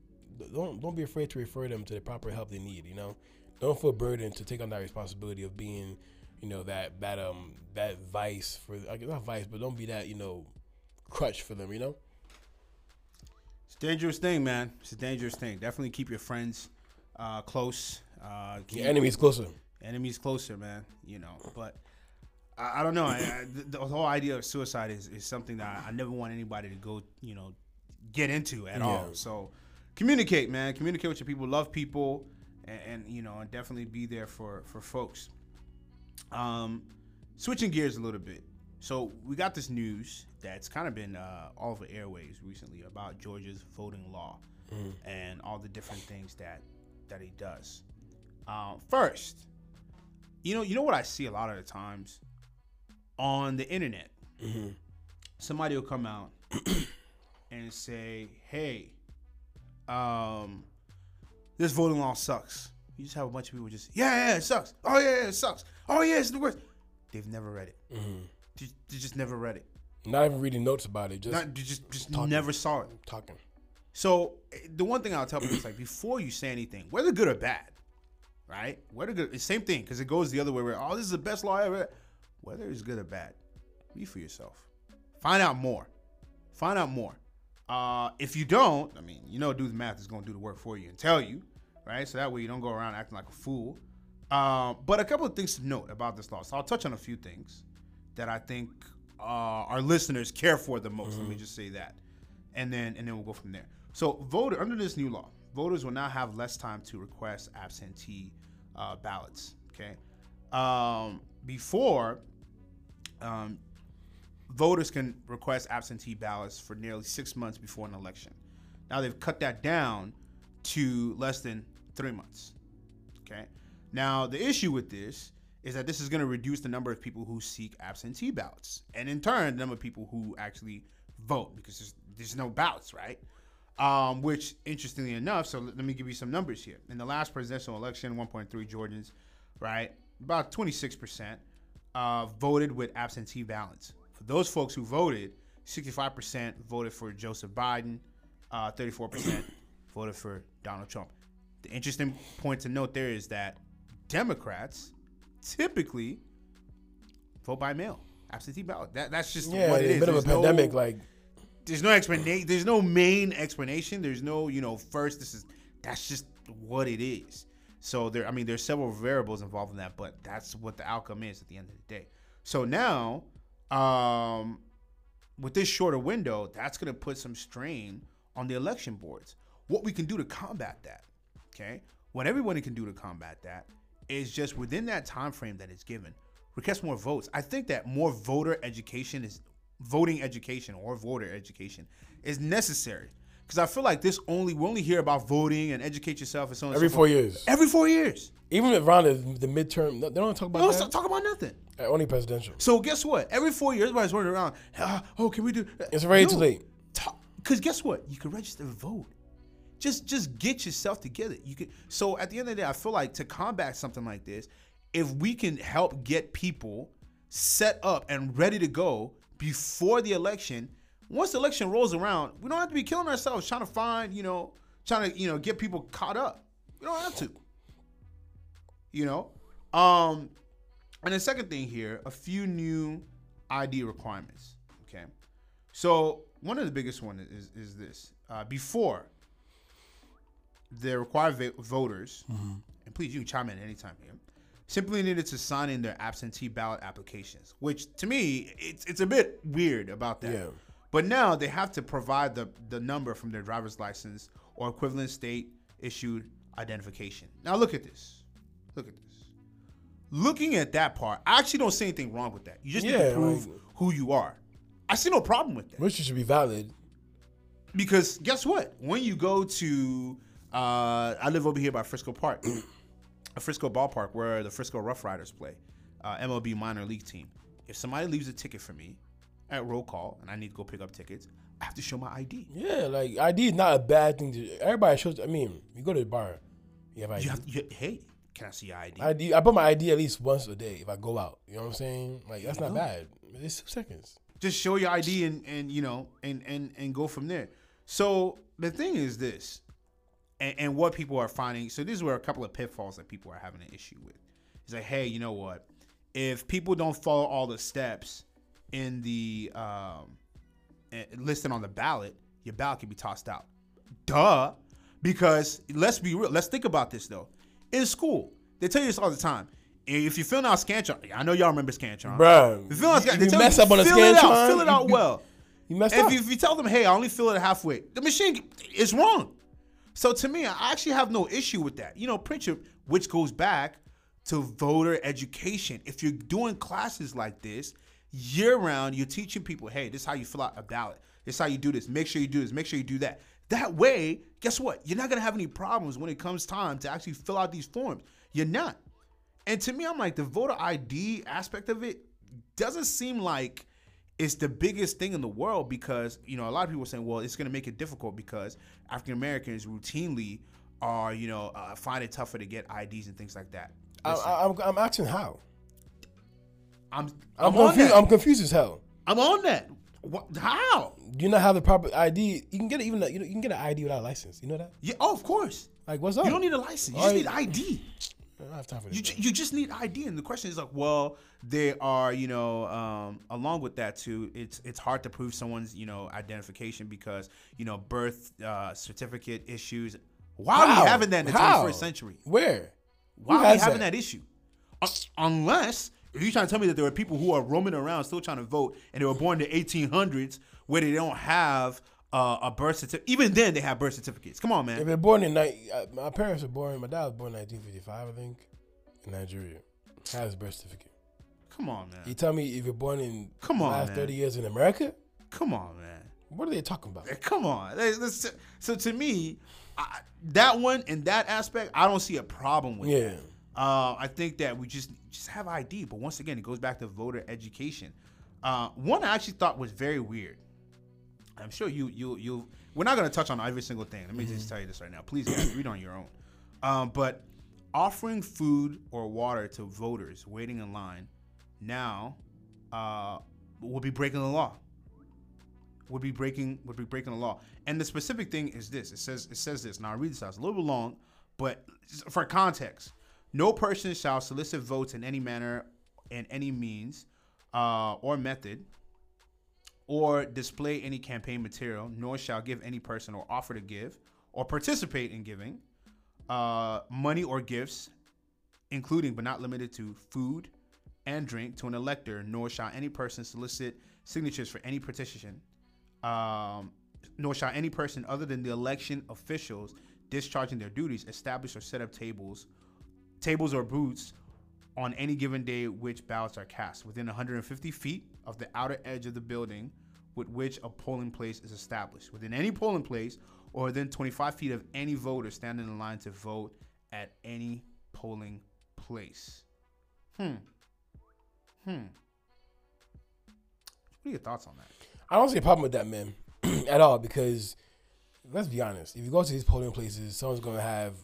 don't don't be afraid to refer them to the proper help they need. You know, don't feel burdened to take on that responsibility of being, you know, that that um that vice for I guess not vice, but don't be that you know crutch for them. You know. Dangerous thing, man. It's a dangerous thing. Definitely keep your friends uh, close. Uh, keep Your enemies closer. enemies closer, man. You know, but I, I don't know. I, I, the, the whole idea of suicide is, is something that I never want anybody to go, you know, get into at all. So communicate, man. Communicate with your people. Love people, and, and you know, and definitely be there for for folks. Um, switching gears a little bit. So we got this news that's kind of been uh, all over airways recently about Georgia's voting law and all the different things that that he does. Um, first, you know, you know what I see a lot of the times on the internet. Somebody will come out <clears throat> and say, "Hey, um, this voting law sucks. You just have a bunch of people just, yeah, yeah, it sucks. Oh yeah, yeah it sucks. Oh yeah, it's the worst. They've never read it. Mm-hmm. They, they just never read it. Not even reading notes about it. Just Not, they just just talking. never saw it. talking. So eh, the one thing I'll tell people is like before you say anything, whether good or bad, right? Whether good, same thing because it goes the other way. Where oh, this is the best law ever. Whether it's good or bad, be for yourself. Find out more. Find out more. Uh, if you don't, I mean, you know, do the math is going to do the work for you and tell you, right? So that way you don't go around acting like a fool. Uh, but a couple of things to note about this law. So I'll touch on a few things that I think uh, our listeners care for the most. Let me just say that, and then and then we'll go from there. So voter under this new law, voters will now have less time to request absentee uh, ballots. Okay, um, before um, voters can request absentee ballots for nearly six months before an election. Now they've cut that down to less than three months. Okay. Now the issue with this is that this is going to reduce the number of people who seek absentee ballots, and in turn, the number of people who actually vote because there's, there's no ballots, right? Um, which, interestingly enough, so let, me give you some numbers here. In the last presidential election, 1.3 Georgians, right, about 26% uh, voted with absentee ballots. For those folks who voted, 65% voted for Joseph Biden, uh, 34% voted for Donald Trump. The interesting point to note there is that Democrats typically vote by mail, absentee ballot. That, that's just Yeah, what it in is. the middle of a no- pandemic, like there's no explanation. There's no main explanation. There's no, you know, first. This is that's just what it is. So there, I mean, there's several variables involved in that, but that's what the outcome is at the end of the day. So now, um, with this shorter window, that's going to put some strain on the election boards. What we can do to combat that, okay? What everybody can do to combat that is just within that time frame that is given, request more votes. I think that more voter education is voting education or voter education is necessary because I feel like this only we only hear about voting and educate yourself and so on. every so four years. Every four years. Even around the, the midterm, they don't talk about We don't that. talk about nothing. Uh, Only presidential. So guess what? Every four years, everybody's running around. "Ah, oh, can we do? It's already too late. Because guess what? You can register to vote. Just just get yourself together. You can. So at the end of the day, I feel like to combat something like this, if we can help get people set up and ready to go before the election, once the election rolls around, we don't have to be killing ourselves trying to find, you know, trying to, you know, get people caught up. We don't have to. You know? Um, and the second thing here, a few new ID requirements. Okay. So one of the biggest one is is this. Uh, before the required va- voters, mm-hmm. and please you can chime in anytime here, simply needed to sign in their absentee ballot applications, which to me it's it's a bit weird about that. Yeah. But now they have to provide the the number from their driver's license or equivalent state issued identification. Now look at this. Look at this. Looking at that part, I actually don't see anything wrong with that. You just need to prove like- who you are. I see no problem with that Which should be valid. because guess what? When you go to, uh, I live over here by Frisco Park, <clears throat> a Frisco ballpark where the Frisco RoughRiders play, uh, MLB minor league team. If somebody leaves a ticket for me at roll call and I need to go pick up tickets, I have to show my ID. Yeah, like ID is not a bad thing to. Everybody shows. I mean, you go to the bar, you have ID. You have, you, hey, can I see your ID? ID. I put my ID at least once a day if I go out. You know what I'm saying? Like that's not bad. It's two seconds. just show your ID and and you know and and and go from there. So the thing is this, and, and what people are finding. So these were a couple of pitfalls that people are having an issue with. It's like, hey, you know what? If people don't follow all the steps in the um, eh, listed on the ballot, your ballot can be tossed out. Duh. Because let's be real. Let's think about this though. In school, they tell you this all the time. If you're filling out Scantron, I know y'all remember Scantron. bro. If you, fill out, if they you mess up on a fill it out, fill it out well. <laughs> You messed If up. you, if you tell them, hey, I only fill it halfway, the machine is wrong. So to me, I actually have no issue with that. You know, Pritchard, which goes back to voter education. If you're doing classes like this year round, you're teaching people, hey, this is how you fill out a ballot. This is how you do this. Make sure you do this. Make sure you do that. That way, guess what? You're not gonna have any problems when it comes time to actually fill out these forms. You're not. And to me, I'm like the voter ID aspect of it doesn't seem like it's the biggest thing in the world because you know a lot of people are saying, well, it's going to make it difficult because African Americans routinely are you know uh, find it tougher to get IDs and things like that. I, Listen, I, I'm, I'm asking how. I'm I'm, I'm, confused. I'm confused as hell. I'm on that. What, how? You not have the proper ID? You can get it even. You, know, you can get an ID without a license. You know that? Yeah, oh, of course. Like what's up? You don't need a license. You All just right. need ID. I don't have time for this. You, ju- you just need ID, and the question is like, well, they are, you know, um, along with that too, it's it's hard to prove someone's, you know, identification because you know birth uh, certificate issues. Why are How? we having that in the How? 21st century? Where? Why Who are we has having that? issue? Un- unless if you're trying to tell me that there are people who are roaming around still trying to vote, and they were born in the 1800s where they don't have uh, a birth certificate. Even then, they have birth certificates. Come on, man. If they're born in uh, my parents were born. My dad was born in 1955, I think, in Nigeria. Had his birth certificate. Come on, man. You tell me if you're born in Come the on, last man. 30 years in America, Come on, man. what are they talking about? Come on. So to me, I, that one and that aspect, I don't see a problem with. Yeah. Uh, I think that we just just have ID, but once again, it goes back to voter education. Uh, one I actually thought was very weird. I'm sure you you you. We're not going to touch on every single thing. Let me just tell you this right now. Please, guys, read on your own. Um, but offering food or water to voters waiting in line now uh, will be breaking the law. Would be breaking would be breaking the law. And the specific thing is this. It says it says this. Now I read this out. It's a little bit long, but for context, no person shall solicit votes in any manner, in any means, uh, or method, or display any campaign material, nor shall give any person or offer to give or participate in giving uh, money or gifts, including but not limited to food and drink to an elector, nor shall any person solicit signatures for any petition, um, nor shall any person other than the election officials discharging their duties establish or set up tables, tables or booths on any given day which ballots are cast within 150 feet of the outer edge of the building with which a polling place is established within any polling place or within 25 feet of any voter standing in line to vote at any polling place. Hmm. Hmm. What are your thoughts on that? I don't see a problem with that, man, <clears throat> at all. Because let's be honest, if you go to these polling places, someone's gonna have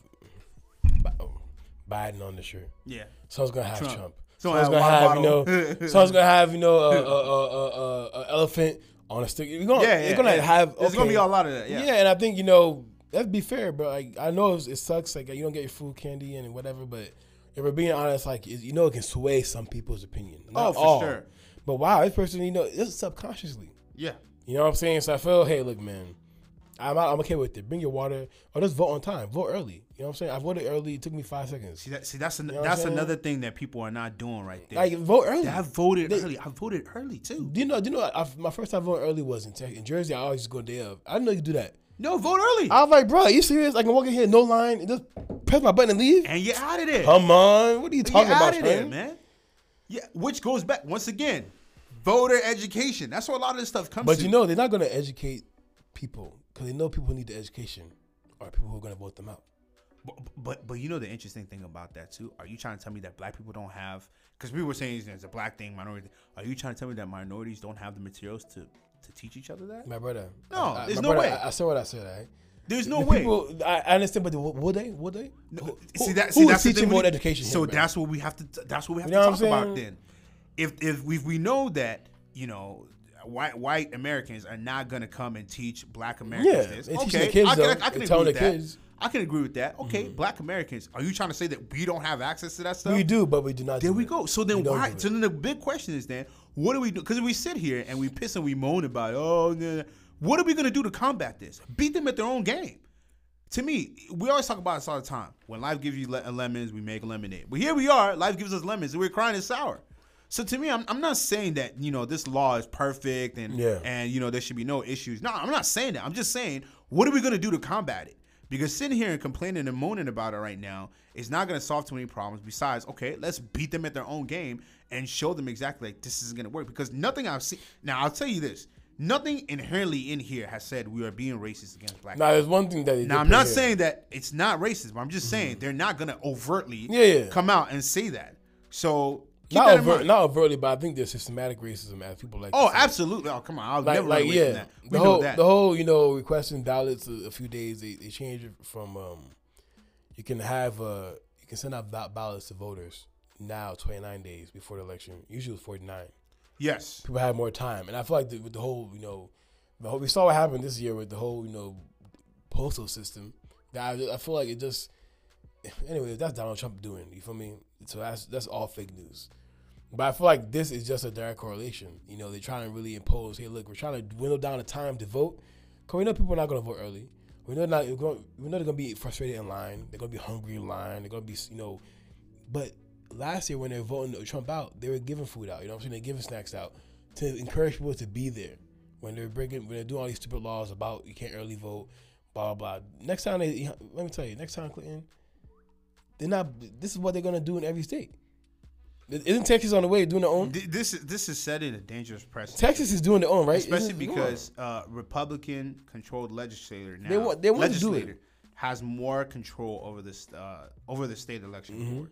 Biden on the shirt. Yeah. So Someone's gonna have Trump. Trump. Someone Someone's have gonna have you know. <laughs> someone's gonna have you know a, a, a, a, elephant on a stick. You're gonna, Yeah, yeah. you're gonna yeah. have. There's gonna be a lot of that. Yeah. Yeah. and I think you know let's be fair, bro. Like I know it sucks, like you don't get your food, candy, and whatever. But if we're being honest, like you know, it can sway some people's opinion. Not Oh, for all. sure. But wow, this person, you know, this is subconsciously. Yeah. You know what I'm saying? So I feel, hey, look, man, I'm I'm okay with it. Bring your water, or just vote on time. Vote early. You know what I'm saying? I voted early. It took me five seconds. See that? See that's an, know that's another thing that people are not doing right there. Like vote early. I voted They- early. I voted early too. Do you know? Do you know? I, my first time voting early was in Texas. In Jersey, I always go day of. I didn't know you do that. No, vote early. I was like, bro, are you serious? I can walk in here, no line, and just press my button and leave. and you're out of there. Come on, what are you You're talking about, out of there, man. Yeah, which goes back once again, voter education. That's where a lot of this stuff comes. But to. you know, they're not going to educate people because they know people need the education, or people who are going to vote them out. But, but but you know the interesting thing about that too. Are you trying to tell me that black people don't have? Because people were saying it's a black thing, minority. Are you trying to tell me that minorities don't have the materials to to teach each other that? My brother. No, I- there's no brother, way. I, I said what I said. Right? There's no The way. People, I, I understand, but will they? Will they? Who, see who- that? who See is that's the teaching we education? So here, that's what we have to. That's what we have You know to talk about then. If if we we know that you know white white Americans are not going to come and teach black Americans Yeah, this. okay, their kids, I can, though. I, can agree with that. kids. I can agree with that. Mm-hmm. Okay, black Americans. Are you trying to say that we don't have access to that stuff? we do, but we do not. There do we it. go. So then We why? So then the big question is then, what do we do? Because we sit here and we piss and we moan about, oh, nah, nah. what are we gonna do to combat this? Beat them at their own game. To me, we always talk about this all the time. When life gives you le- lemons, we make lemonade. But here we are, life gives us lemons, and we're crying it's sour. So to me, I'm, I'm not saying that you know this law is perfect and Yeah. and you know there should be no issues. No, I'm not saying that. I'm just saying what are we gonna do to combat it? Because sitting here and complaining and moaning about it right now is not gonna solve too many problems. Besides, okay, let's beat them at their own game and show them exactly like this isn't gonna work. Because nothing I've seen. Now I'll tell you this: nothing inherently in here has said we are being racist against black. Now, there's one thing that. Now I'm not here. saying that it's not racist, but I'm just mm-hmm. saying they're not gonna overtly Yeah, yeah. come out and say that. So Keep not overt, not overtly, but I think there's systematic racism as people like. Oh, absolutely. Oh, come on. I'll Like, never like yeah, that. We the know whole that. the whole you know requesting ballots a, a few days. They they changed it from um, you can have uh you can send out ba- ballots to voters now 29 days before the election. Usually it was 49. yes. People have more time, and I feel like the, with the whole you know, the whole, we saw what happened this year with the whole you know postal system. That I, I feel like it just <laughs> anyway that's Donald Trump doing. You feel me? So that's that's all fake news. But I feel like this is just a direct correlation. You know, they're trying to really impose. Hey, look, we're trying to dwindle down the time to vote. Cause we know people are not going to vote early. We know not. Going, we know they're going to be frustrated in line. They're going to be hungry in line. They're going to be, you know. But last year when they were voting Trump out, they were giving food out. You know what I'm saying? They're giving snacks out to encourage people to be there. When they're breaking, when they're doing all these stupid laws about you can't early vote, blah blah. blah. Next time they, let me tell you, next time Clinton, they're not. This is what they're going to do in every state. Isn't Texas on the way doing their own? Th- This is this is setting a dangerous precedent. Texas is doing their own, right? especially Isn't- because uh, Republican controlled legislator now They want- they want to do it. legislator has more control over this uh, over the state election Mm-hmm. board.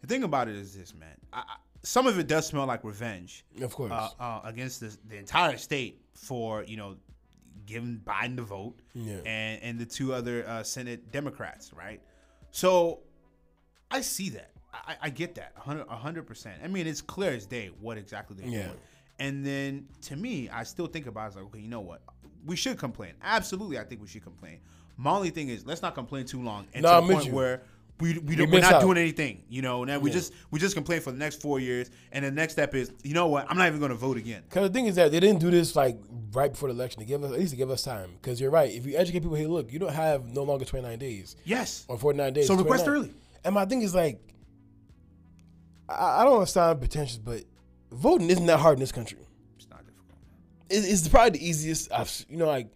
The thing about it is this, man. I, I, some of it does smell like revenge of course, uh, uh, against the, the entire state for you know giving Biden the vote Yeah. and and the two other uh, Senate Democrats, right? So I see that. I, I get that 100 percent. I mean, it's clear as day what exactly they're Yeah. doing. And then to me, I still think about it, it's like, okay, you know what? We should complain. Absolutely, I think we should complain. My only thing is, let's not complain too long and No, to the point you. where we, we, We don't, we're not out. doing anything. You know, now we Yeah. just we just complain for the next four years, and the next step is, you know what? I'm not even going to vote again. Because the thing is that they didn't do this like right before the election. They give us at least to give us time. Because you're right. If you educate people, hey, look, you don't have no longer 29 days Yes. or 49 days. So request 29. early. And my thing is like, I, I don't want to sound pretentious, but voting isn't that hard in this country. It's not difficult. It, it's probably the easiest. I've you know like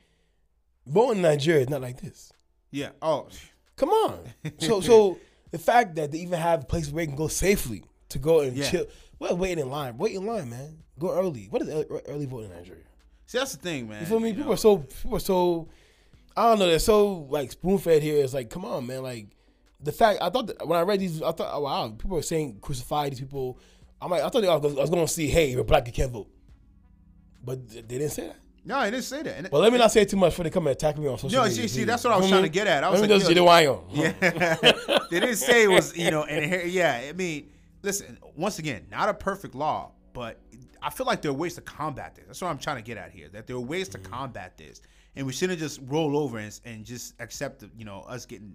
voting in Nigeria is not like this. Yeah. Oh, Come on. <laughs> So so the fact that they even have places where you can go safely to go and Yeah. chill. Well, waiting in line. Wait in line, man. Go early. What is early, early voting in Nigeria? see, that's the thing, man. You feel me? you People know. are so people are so I don't know, they're so like spoon fed here. It's like, come on, man. Like the fact I thought that when I read these, I thought, oh, wow, people are saying crucify these people. I'm like, I thought I was, I was going to see, hey, you're black, you can't vote, but they didn't say that. No, I didn't say that. And Well, let me not say too much before they come and attack me on social No, media. No, see- see, that's what I was trying to get at. I was let me like, just yo- say the why on. <laughs> Yeah, <laughs> they didn't say it was you know, and here, yeah, I mean, listen, once again, not a perfect law, but I feel like there are ways to combat this. That's what I'm trying to get at here. That there are ways to mm-hmm. combat this, and we shouldn't just roll over and, and just accept, the, you know, us getting,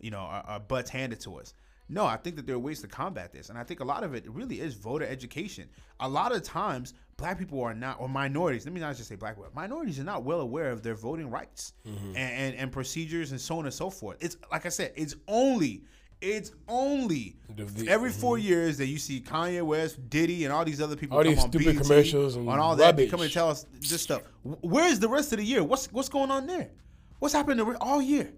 you know, our, our butts handed to us. No, I think that there are ways to combat this, and I think a lot of it really is voter education. A lot of times, black people are not, or minorities. Let me not just say black people. Minorities are not well aware of their voting rights mm-hmm. and, and and procedures and so on and so forth. It's like I said, it's only. It's only the- every four mm-hmm. years that you see Kanye West, Diddy, and all these other people All come these on stupid BET, commercials and on all that. They come and tell us this stuff. Where is the rest of the year? What's what's going on there? What's happening all year?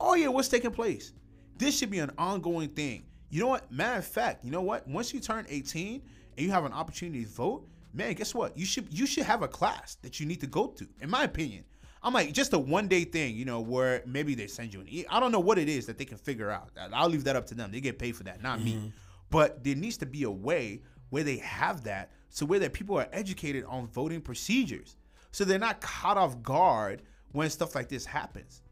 All yeah, what's taking place? This should be an ongoing thing. You know what? Matter of fact, you know what? Once you turn 18 and you have an opportunity to vote, man, guess what? You should you should have a class that you need to go to. In my opinion, I'm like just a one day thing, you know, where maybe they send you an. E- I don't know what it is that they can figure out. I'll leave that up to them. They get paid for that, not me. Mm-hmm. But there needs to be a way where they have that, so where that people are educated on voting procedures, so they're not caught off guard when stuff like this happens.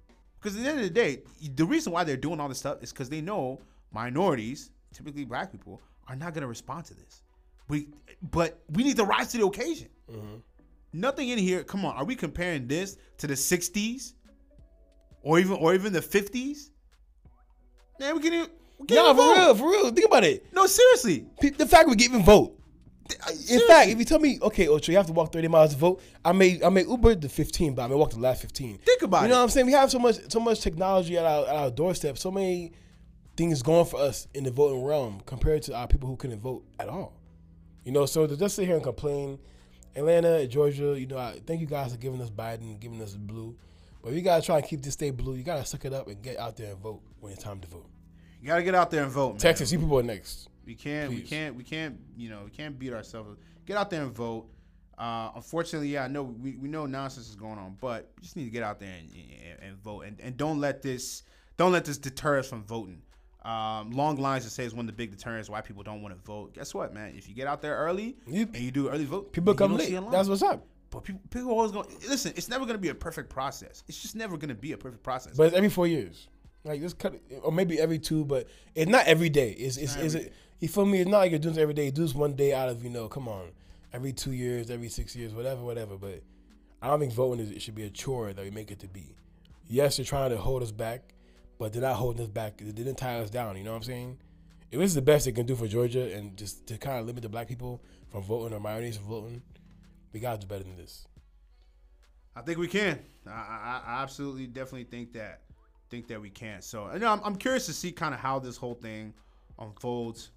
Because at the end of the day, the reason why they're doing all this stuff is because they know minorities, typically black people, are not going to respond to this. We, but we need to rise to the occasion. Mm-hmm. Nothing in here. Come on, are we comparing this to the '60s, or even or even the '50s? Man, we can. even- we can't No, even for real, for real. Think about it. No, seriously. The fact we can even vote. In fact, if you tell me, okay, Ocho, you have to walk 30 miles to vote, I may I may Uber the 15, but I may walk the last 15. Think about it. You know it. what I'm saying? We have so much so much technology at our, at our doorstep, so many things going for us in the voting realm compared to our people who couldn't vote at all. You know, so to just sit here and complain, Atlanta, Georgia, you know, I thank you guys for giving us Biden, giving us blue. But if you gotta try and keep this state blue, you gotta suck it up and get out there and vote when it's time to vote. You gotta get out there and vote, man. Texas, you people are next. We can't. We can't. We can't. You know, we can't beat ourselves. Get out there and vote. Uh, unfortunately, yeah, I know we, we know nonsense is going on, but we just need to get out there and, and, and vote, and, and don't let this don't let this deter us from voting. Um, long lines to say is one of the big deterrents why people don't want to vote. Guess what, man? If you get out there early You- and you do early vote, People come late. see a line. That's what's up. But people, people always going. Listen, it's never going to be a perfect process. It's just never going to be a perfect process. But it's every four years. Like just cut or maybe every two, but it's not every day. It's it's is it you feel me? It's not like you're doing this every day. You do this one day out of, you know, come on. Every two years, every six years, whatever, whatever. But I don't think voting is it should be a chore that we make it to be. Yes, they're trying to hold us back, but they're not holding us back. They didn't tie us down, you know what I'm saying? If this is the best they can do for Georgia and just to kind of limit the black people from voting or minorities from voting, we gotta do better than this. I think we can. I, I, I absolutely, definitely think that think that we can. So, I'm, I'm curious to see kind of how this whole thing unfolds,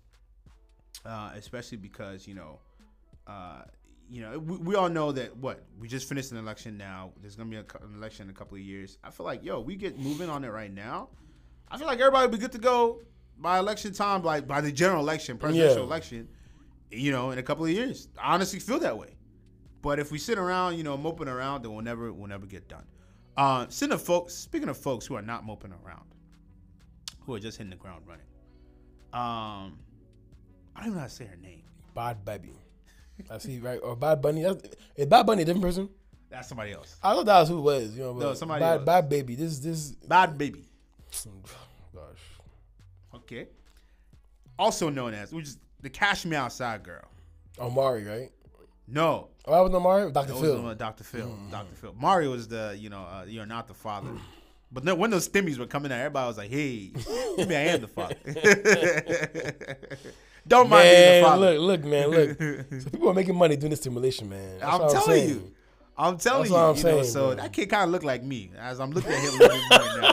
uh, especially because you know, uh, you know, we, we all know that what we just finished an election. Now there's gonna be a, an election in a couple of years. I feel like yo, we get moving on it right now. I feel like everybody will be good to go by election time, like by the general election, presidential Yeah. election. You know, in a couple of years. I honestly feel that way. But if we sit around, you know, moping around, then we'll never we'll never get done. Uh, speaking of folks, speaking of folks who are not moping around, who are just hitting the ground running. Um, I don't even know how to say her name. Bhad Bhabie. I see, right? Or Bad Bunny. That's, is Bad Bunny a different person? That's somebody else. I thought that was who it was. You know, No, somebody Bad, else. Bhad Bhabie. This, this. Bhad Bhabie. Gosh. Okay. Also known as, which is the Cash Me Outside girl. Omari, right? No, Oh, that was Omari? Dr. Phil. the one, Dr. Phil. Dr. Phil. Maury was the, you know, uh, you're not the father. But then when those stimmies were coming out, everybody was like, hey, <laughs> maybe I am the father. <laughs> Don't mind being the Man, father. look, look, man, look. <laughs> so people are making money doing this stimulation, man. That's I'm telling saying. you. I'm telling That's you. what I'm you know, so bro. that kid kind of look like me as I'm looking at him a little bit more now.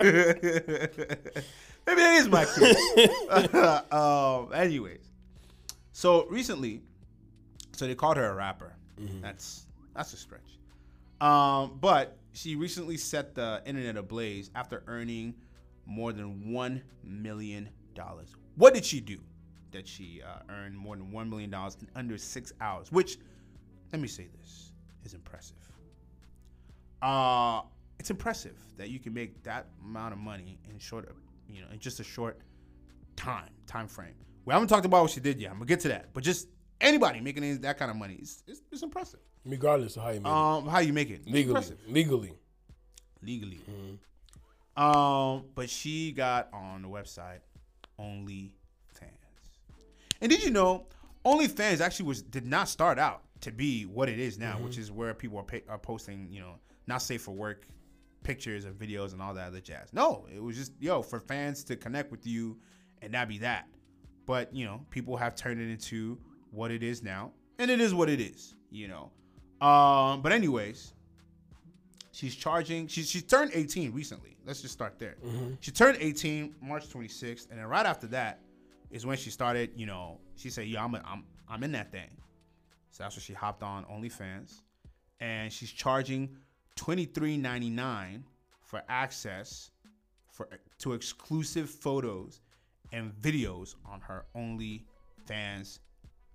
<laughs> Maybe that is my kid. <laughs> um, anyways, so recently, so they called her a rapper. Mm-hmm. That's that's a stretch. Um, but she recently set the internet ablaze after earning more than one million dollars. What did she do that she uh, earned more than one million dollars in under six hours? Which, let me say this, is impressive. Uh, it's impressive that you can make that amount of money in short, you know, in just a short time time frame. We haven't talked about what she did yet. I'm gonna get to that, but just anybody making any- that kind of money, it's, it's, it's impressive. Regardless of how you make Um, how you make it it. Legally. impressive. Legally. legally. Mm-hmm. Um, but she got on the website OnlyFans. And did you know OnlyFans actually was did not start out to be what it is now, Mm-hmm. which is where people are, pa- are posting, you know, not safe for work pictures and videos and all that other jazz. No, it was just yo for fans to connect with you, and that be that. But you know, people have turned it into what it is now, and it is what it is. You know. Um, but anyways, she's charging. She she turned 18 recently. Let's just start there. She turned 18 March 26th, and then right after that is when she started. You know, she said, "Yeah, I'm a, I'm I'm in that thing." So that's when she hopped on OnlyFans, and she's charging twenty three ninety nine for access for to exclusive photos and videos on her OnlyFans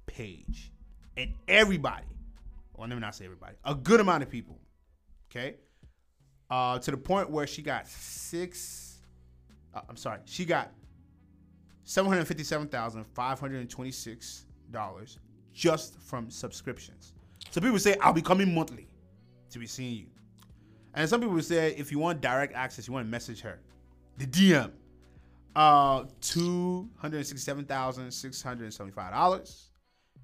page, and everybody, well, let me not say everybody, a good amount of people, okay, uh, to the point where she got six. Uh, I'm sorry, she got seven hundred fifty-seven thousand five hundred twenty-six dollars just from subscriptions. So people say, "I'll be coming monthly to be seeing you," and some people say, "If you want direct access, you want to message her, the DM." Uh, two hundred sixty-seven thousand six hundred seventy-five dollars,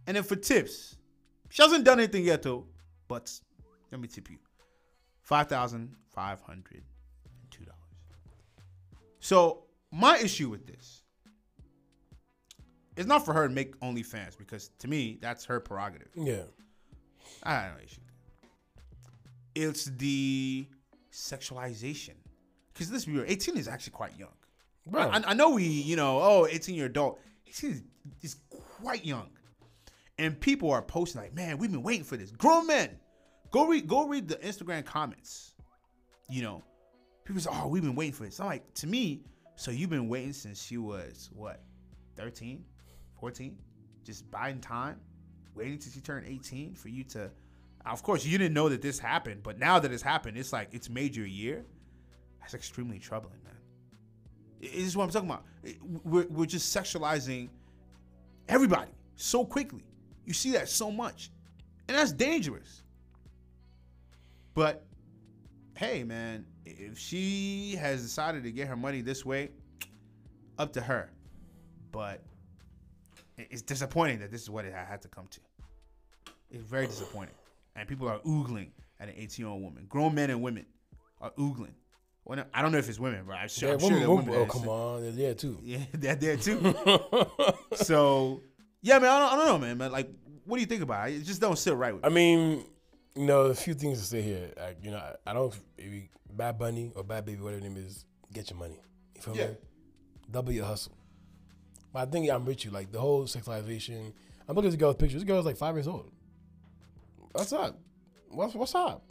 and then for tips, she hasn't done anything yet though. But let me tip you, five thousand five hundred two dollars. So my issue with this is not for her to make OnlyFans because to me that's her prerogative. Yeah. I no issue. It's the sexualization. Because be real, 18 is actually quite young. Bro. I, I know we, you know, oh, 18 year old adult. 18 is, is quite young. And people are posting like, man, we've been waiting for this. Grown men. Go read go read the Instagram comments. You know, people say, oh, we've been waiting for this. I'm like, to me, so you've been waiting since she was what, 13, 14? Just buying time, waiting till she turned 18 for you to of course you didn't know that this happened, but now that it's happened, it's like it's made your year. That's extremely troubling, man. This is what I'm talking about. We're, we're just sexualizing everybody so quickly. You see that so much. And that's dangerous. But hey, man, if she has decided to get her money this way, up to her. But it's disappointing that this is what it had to come to. It's very disappointing. And people are oogling at an 18 year old woman. Grown men and women are oogling. Well, I don't know if it's women, but I'm sure, Yeah, I'm sure women, they're women- women. oh come on, they're there too. Yeah, <laughs> they're there too. <laughs> so, yeah, man, I don't, I don't know, man. But like, what do you think about it? It just don't sit right with me. I mean, you know, a few things to say here. Like, you know, I, I don't. Maybe Bad Bunny or Bhad Bhabie, whatever the name is, get your money. You feel Yeah. me? Double your hustle. But I think I'm with you. Like the whole sexualization. I'm looking at this girl's picture. This girl's like five years old. What's up? What's what's up?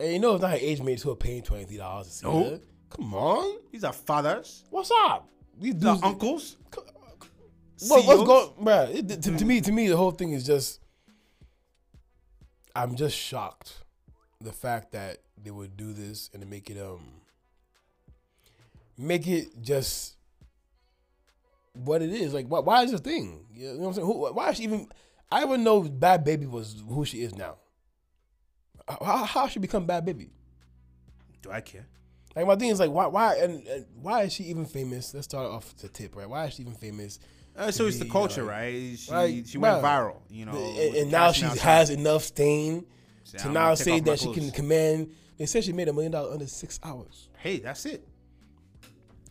And you know, it's not her age mates who are paying twenty three dollars to see No. her. Come on, These are fathers, what's up? These these are uncles. What, what's going, bro? It, to, to me, to me, the whole thing is just. I'm just shocked, the fact that they would do this and to make it um. Make it just. What it is like? Why, why is this thing? You know what I'm saying? Who, why is she even? I even know Bhad Bhabie was who she is now. How, how she become Bhad Bhabie? Do I care? Like my thing is like why why and, and why is she even famous? Let's start off the tip, right? Why is she even famous? Uh, so it's the culture, like- right? She like, she went viral, you know, and, and now she has some- enough stain to I'm now say that she can command. They said she made a million dollars under six hours. Hey, that's it.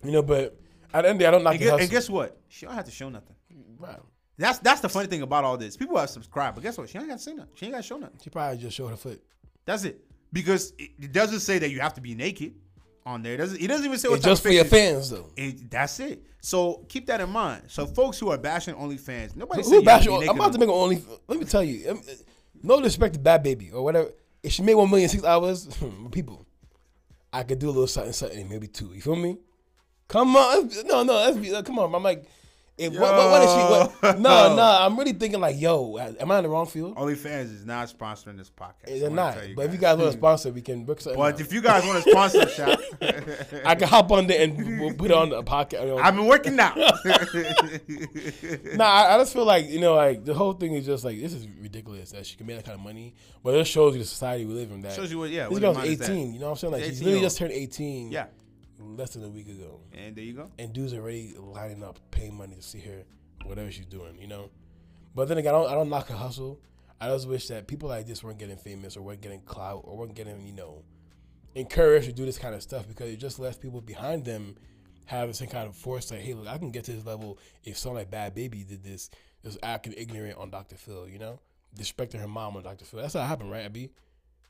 You know, but at the end of I don't knock And, the and guess what? She don't have to show nothing. Wow. That's that's the funny thing about all this. People have subscribed, but guess what? She ain't got to say nothing. She ain't got to show nothing. She probably just showed her foot. That's it. Because it, it doesn't say that you have to be naked on there. It doesn't it doesn't even say what It's just for your fans, though. It, that's it. So keep that in mind. So folks who are bashing OnlyFans, nobody Who said you have bash to be I'm about to make an only. Let me tell you, um, no disrespect to Bhad Bhabie or whatever. If she made one million six hours, <laughs> people, I could do a little something, something, maybe two. You feel me? Come on, no, no, uh, Come on, I'm like, if what, what, what is she? What, no, <laughs> no, I'm really thinking like, yo, am I in the wrong field? OnlyFans is not sponsoring this podcast. They're not. But if you guys want to sponsor, we can book something. But out. if you guys want to sponsor shop, I can hop on there and we'll put it on the podcast. I've been working out. <laughs> Nah, I, I just feel like you know, like the whole thing is just like this is ridiculous that she can make that kind of money, but it shows you the society we live in. That Shows you what- yeah, this girl's the mind is that. eighteen. You know what I'm saying? Like She's literally just turned eighteen. yeah, less than a week ago, and there you go. and dudes are already lining up, paying money to see her, whatever she's doing. You know, but then again, I don't, I don't knock her hustle. I just wish that people like this weren't getting famous or weren't getting clout or weren't getting you know encouraged to do this kind of stuff because it just lets people behind them have the same kind of foresight. Hey, look, I can get to this level if someone like Bhad Bhabie did this, just acting ignorant on Dr. Phil, you know? Disrespecting her mom on Dr. Phil. That's how it happened, right, Abby?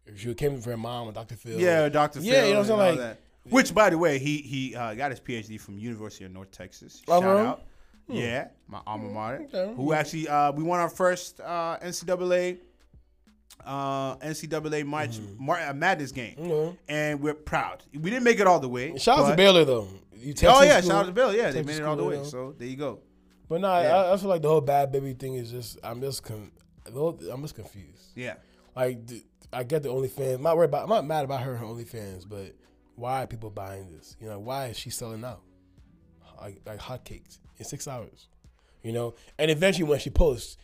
If she came for her mom on Dr. Phil. Yeah, Dr. Phil. Yeah, you know what I'm saying? Like, Which, by the way, he he uh, got his PhD from University of North Texas. Oh, Shout really? out. Yeah, my alma mater. Okay. Who actually uh, we won our first uh, NCAA uh, NCAA March Mar- uh, Madness game, know. and we're proud. We didn't make it all the way. Shout out to Baylor, though. You Oh yeah, school. shout out to Baylor. Yeah, they made it all the way. know. So there you go. But no, Yeah. I, I feel like the whole Bhad Bhabie thing is just, I'm just, con- I'm just confused. Yeah. Like, I get the OnlyFans. I'm not worried about. I'm not mad about her her OnlyFans, but why are people buying this? You know, why is she selling out like like hotcakes in six hours? You know, and eventually when she posts,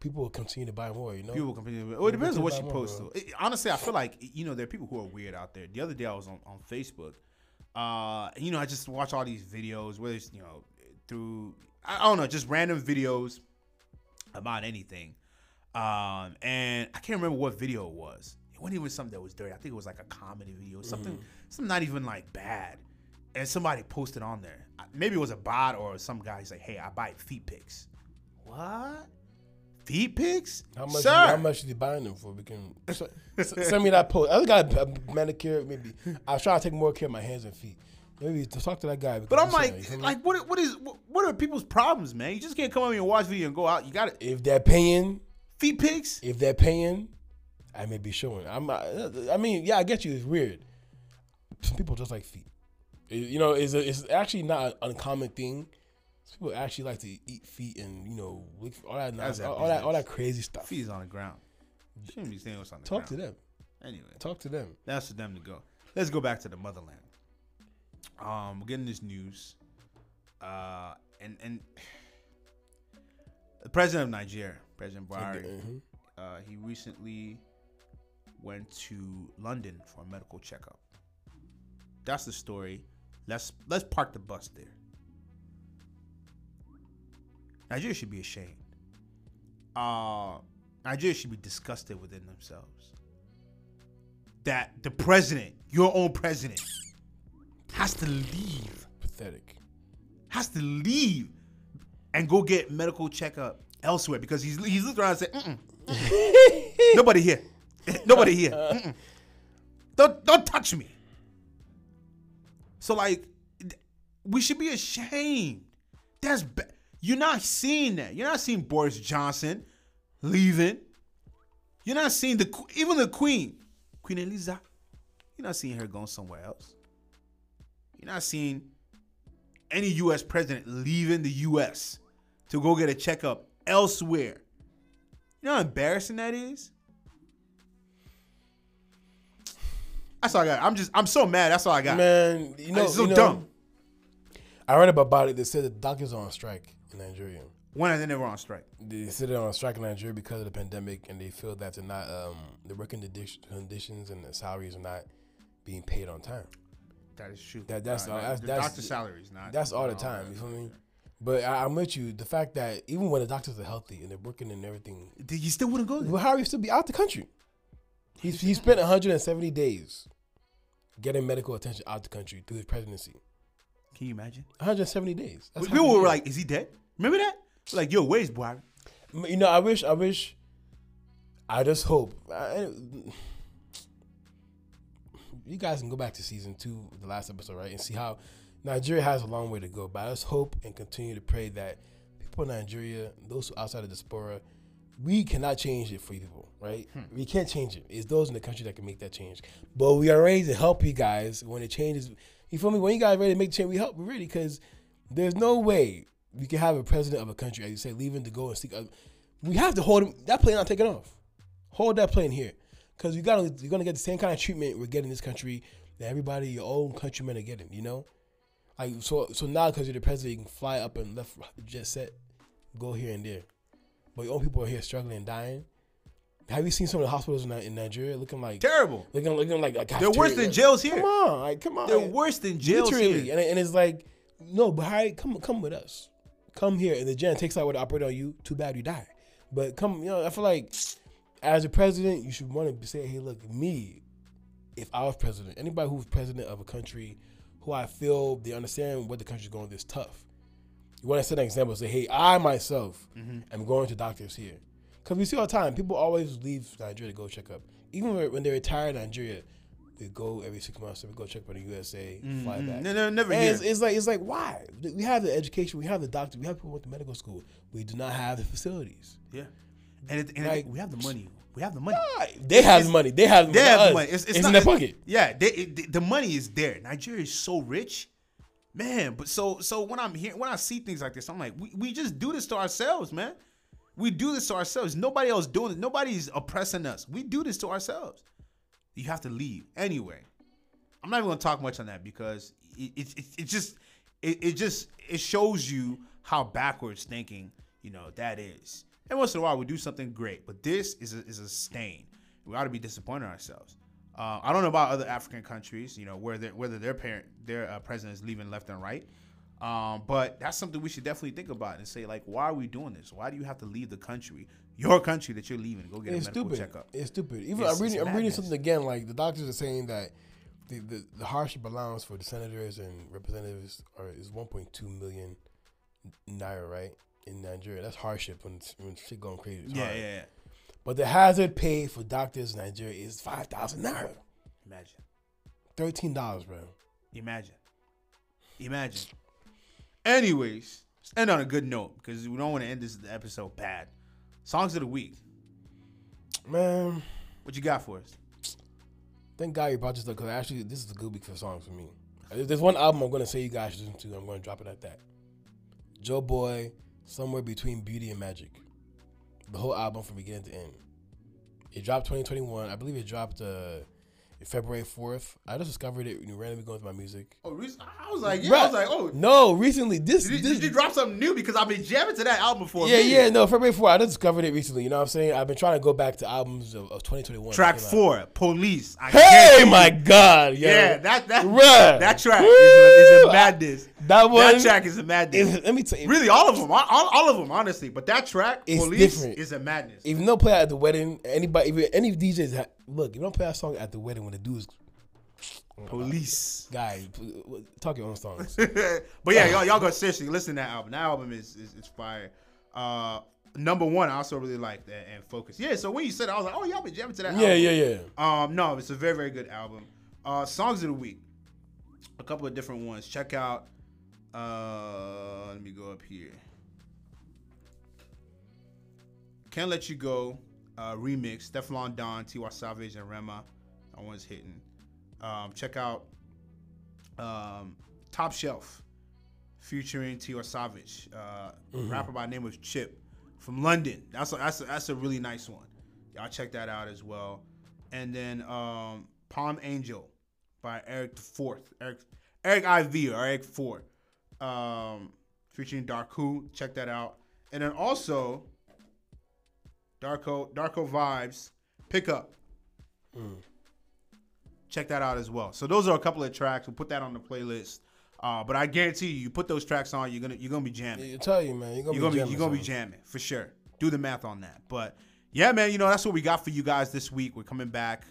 people will continue to buy more. You know, People will continue. Well, it depends on what she more, posts. Though. It- honestly, I feel like you know there are people who are weird out there. The other day I was on, on Facebook. Uh, you know, I just watch all these videos, whether it's you know through I I don't know, just random videos about anything. Um, and I can't remember what video it was. When it wasn't even something that was dirty. I think it was like a comedy video, mm. something, something not even like bad. And somebody posted on there. Maybe it was a bot or some guy. He's like, "Hey, I buy feet pics." What? Feet pics? how much? Sir. How much is he buying them for? We can s- s- send me that post. I just got a manicure. Maybe I was trying to take more care of my hands and feet. Maybe to talk to that guy. But I'm like, you like, what? What is? What are people's problems, man? You just can't come over here and watch video and go out. You got to if they're paying, feet pics. if they're paying, I may be showing. I'm. I mean, yeah, I get you. It's weird. Some people just like feet. You know, it's a, it's actually not an uncommon thing. Some people actually like to eat feet and you know lick- all that, all, all that, all that crazy stuff. Feet is on the ground. You shouldn't be saying what's on the Talk to them. Anyway, Talk to them. that's for them to go. Let's go back to the motherland. Um, we're getting this news uh, and and <sighs> the president of Nigeria, President Buhari, Mhm. uh, he recently went to London for a medical checkup. That's the story. Let's let's park the bus there. Nigeria should be ashamed. Uh, Nigeria should be disgusted within themselves. That the president, your own president, has to leave, Pathetic. has to leave, and go get medical checkup elsewhere because he's he's looking around and saying, Mm-mm. <laughs> Nobody here. <laughs> Nobody here. Uh. Mm-mm. Don't don't touch me. So like, we should be ashamed. That's ba- you're not seeing that. You're not seeing Boris Johnson leaving. You're not seeing the even the Queen, Queen Eliza. You're not seeing her going somewhere else. You're not seeing any U.S. president leaving the U.S. to go get a checkup elsewhere. You know how embarrassing that is? That's all I got. I'm just I'm so mad. That's all I got. Man, you know, It's so you know, dumb. I read about it. They said the doctors are on strike in Nigeria. When are they never on strike? They said they're on strike in Nigeria because of the pandemic, and they feel that they're not um, the working condi- conditions and the salaries are not being paid on time. That is true. That- that's all- that's- the that's- doctor salaries, not That's all the time. that. You feel me? But I, I'm with you. The fact that even when the doctors are healthy and they're working and everything, You still wouldn't go there. well, you still be out the country. He's he spent 170 days getting medical attention out the country through his presidency. Can you imagine? 170 days. That's were like, "Is he dead?" Remember that? Like, yo, where's Buhari? you know, I wish, I wish, I just hope. I, you guys can go back to season two, the last episode, right, and see how Nigeria has a long way to go. But I just hope and continue to pray that people in Nigeria, those who outside of the diaspora, we cannot change it for you people, right? Hmm. We can't change it. It's those in the country that can make that change. But we are ready to help you guys when it changes. You feel me? When you guys ready to make change, we help. We're ready because there's no way we can have a president of a country, as you say, leaving to go and seek. We have to hold him. That plane not taking off. Hold that plane here, because you gotta you're gonna get the same kind of treatment we're getting in this country that everybody your own countrymen are getting. You know, like so so now because you're the president, you can fly up and left jet set, go here and there, but your own people are here struggling and dying. Have you seen some of the hospitals in, in Nigeria looking like Terrible. looking looking like, like They're worse than jails here. Come on, like come on. They're worse than jails Literally, here. and, and it's like, no, but come come with us, come here, and the gen takes out what operate on you. Too bad you die, but come, you know, I feel like as a president, you should want to say, hey, look, me, if I was president, anybody who's president of a country, who I feel they understand what the country's going this tough. You want to set an example, say, hey, I myself mm-hmm. am going to doctors here. Because we see all the time, people always leave Nigeria to go check up. Even when they retire in Nigeria, they go every six months, they go check up in the USA, mm-hmm. fly back. No, no, never it's, it's like it's like why we have the education, we have the doctor, we have people with the medical school. We do not have the facilities. yeah. And, it, and Like- we have the money. We have the money. They have the money. They have the They money. have the money. It's, it's, in not, their pocket. Yeah, they, it, the money is there. Nigeria is so rich, man. But so so when I'm here, when I see things like this, I'm like, we, we just do this to ourselves, man. We do this to ourselves. Nobody else doing it. Nobody's oppressing us. We do this to ourselves. You have to leave anyway. I'm not even gonna talk much on that because it it, it, it just it, it just it shows you how backwards thinking you know that is. And once in a while we do something great, but this is a, is a stain. We ought to be disappointed in ourselves. Uh, I don't know about other African countries, you know, where whether their parent their uh, president is leaving left and right. Um, but that's something we should definitely think about and say like, why are we doing this? Why do you have to leave the country, your country that you're leaving, go get It's a medical stupid. checkup? It's stupid. Even It's- I'm reading. I'm reading something again. Like the doctors are saying that the, the, the hardship allowance for the senators and representatives are is 1.2 million naira, right? In Nigeria, that's hardship when when shit going crazy. It's Yeah, hard. yeah, yeah. But the hazard pay for doctors in Nigeria is five thousand naira, Imagine, thirteen dollars, bro. imagine, imagine. Anyways, let's end on a good note because we don't want to end this episode bad. Songs of the week. Man, What you got for us? thank God you brought this up because actually this is a good week for songs for me. There's there's one album I'm gonna say you guys should listen to. I'm gonna drop it at that. Joeboy, somewhere between Beauty and Magic. The whole album from beginning to end. It dropped 2021. I believe it dropped. Uh, February fourth. I just discovered it you randomly going through my music. Oh, I was like, yeah, Bruh, I was like, oh, no, recently this did, this did you drop something new? Because I've been jamming to that album for yeah minute. yeah no February fourth. I just discovered it recently. You know what I'm saying? I've been trying to go back to albums of, of 2021. Track came out. four, Police. I Hey my. God, yo. Yeah, that that Bruh. that track is a, is a madness. that one. That track is a madness. is- let me tell you, Really, all of them, all, all of them, honestly. But that track, Police, different. is a madness. even though play at the wedding, anybody, even any DJs, look, if you don't play that song at the wedding when the dude's Police. guy, talk your own songs. <laughs> but yeah, y'all, y'all go seriously listen to that album. That album is is, is fire. Uh, number one, I also really like that and focus. Yeah, so when you said, it, I was like, oh, y'all been jamming to that. yeah, album. yeah, yeah. Um, no, it's a very very good album. Uh, songs of the week, a couple of different ones. Check out. Uh, let me go up here. Can't let you go. Uh, remix. Stefflon Don, Tiwa Savage, and Rema. That one's hitting. Um, check out um, Top Shelf, featuring Tiwa Savage, uh, rapper by the name of Chip from London. That's a, that's a, that's a really nice one. Y'all check that out as well. And then um, Palm Angel by Eric the Fourth, Eric Eric IV or Eric Four, um, featuring Darku. Check that out. And then also Darko Darkovibes Pickup. Check that out as well. So those are a couple of tracks. We'll put that on the playlist. Uh, but I guarantee you, you put those tracks on, you're gonna you're gonna be jamming. I tell you, man, you're gonna You're gonna be be you're gonna be jamming jamming for sure. Do the math on that. But yeah, man, you know that's what we got for you guys this week. We're coming back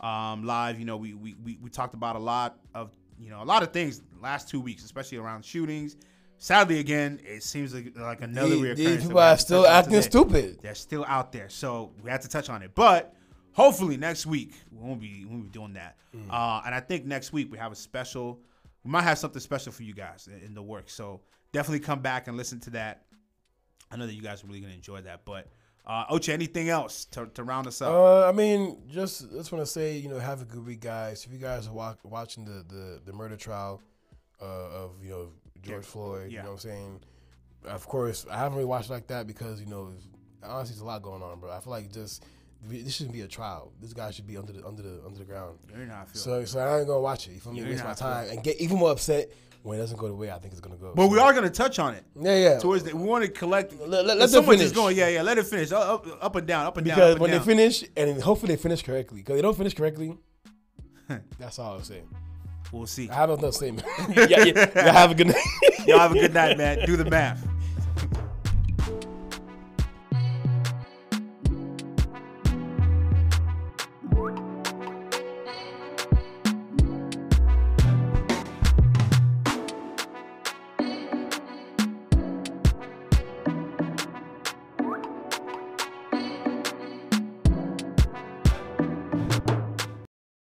um, live. You know, we, we we we talked about a lot of you know a lot of things last two weeks, especially around shootings. Sadly, again, it seems like, like another reoccurrence. these people are still acting today. stupid. They're still out there, so we had to touch on it. But hopefully next week we won't be we won't be doing that. Mm. Uh, and I think next week we have a special. We might have something special for you guys in, in the works. So definitely come back and listen to that. I know that you guys are really gonna enjoy that. But uh, Ocha, anything else to, to round us up? Uh, I mean, just just want to say, you know, have a good week, guys. If you guys are wa- watching the, the the murder trial uh, of you know George Yeah. Floyd, Yeah. you know what I'm saying. Of course, I haven't really watched it like that because you know, honestly, there's a lot going on, bro. I feel like just this shouldn't be a trial. This guy should be under the under the under the ground. you know how I feel. So, so I ain't gonna watch it. You feel me? Waste my time and get even more upset when it doesn't go the way I think it's gonna go. but we are gonna touch on it yeah, yeah. towards the. We want to collect. Let- let- let someone's finish. just going, yeah, yeah. Let it finish. Up, up, up and down, up and down. because when down. they finish, and hopefully they finish correctly. Because they don't finish correctly, <laughs> that's all I'm saying. We'll see. I have another oh, statement. <laughs> yeah, yeah, yeah, have a good night. <laughs> Y'all have a good night, man. Do the math.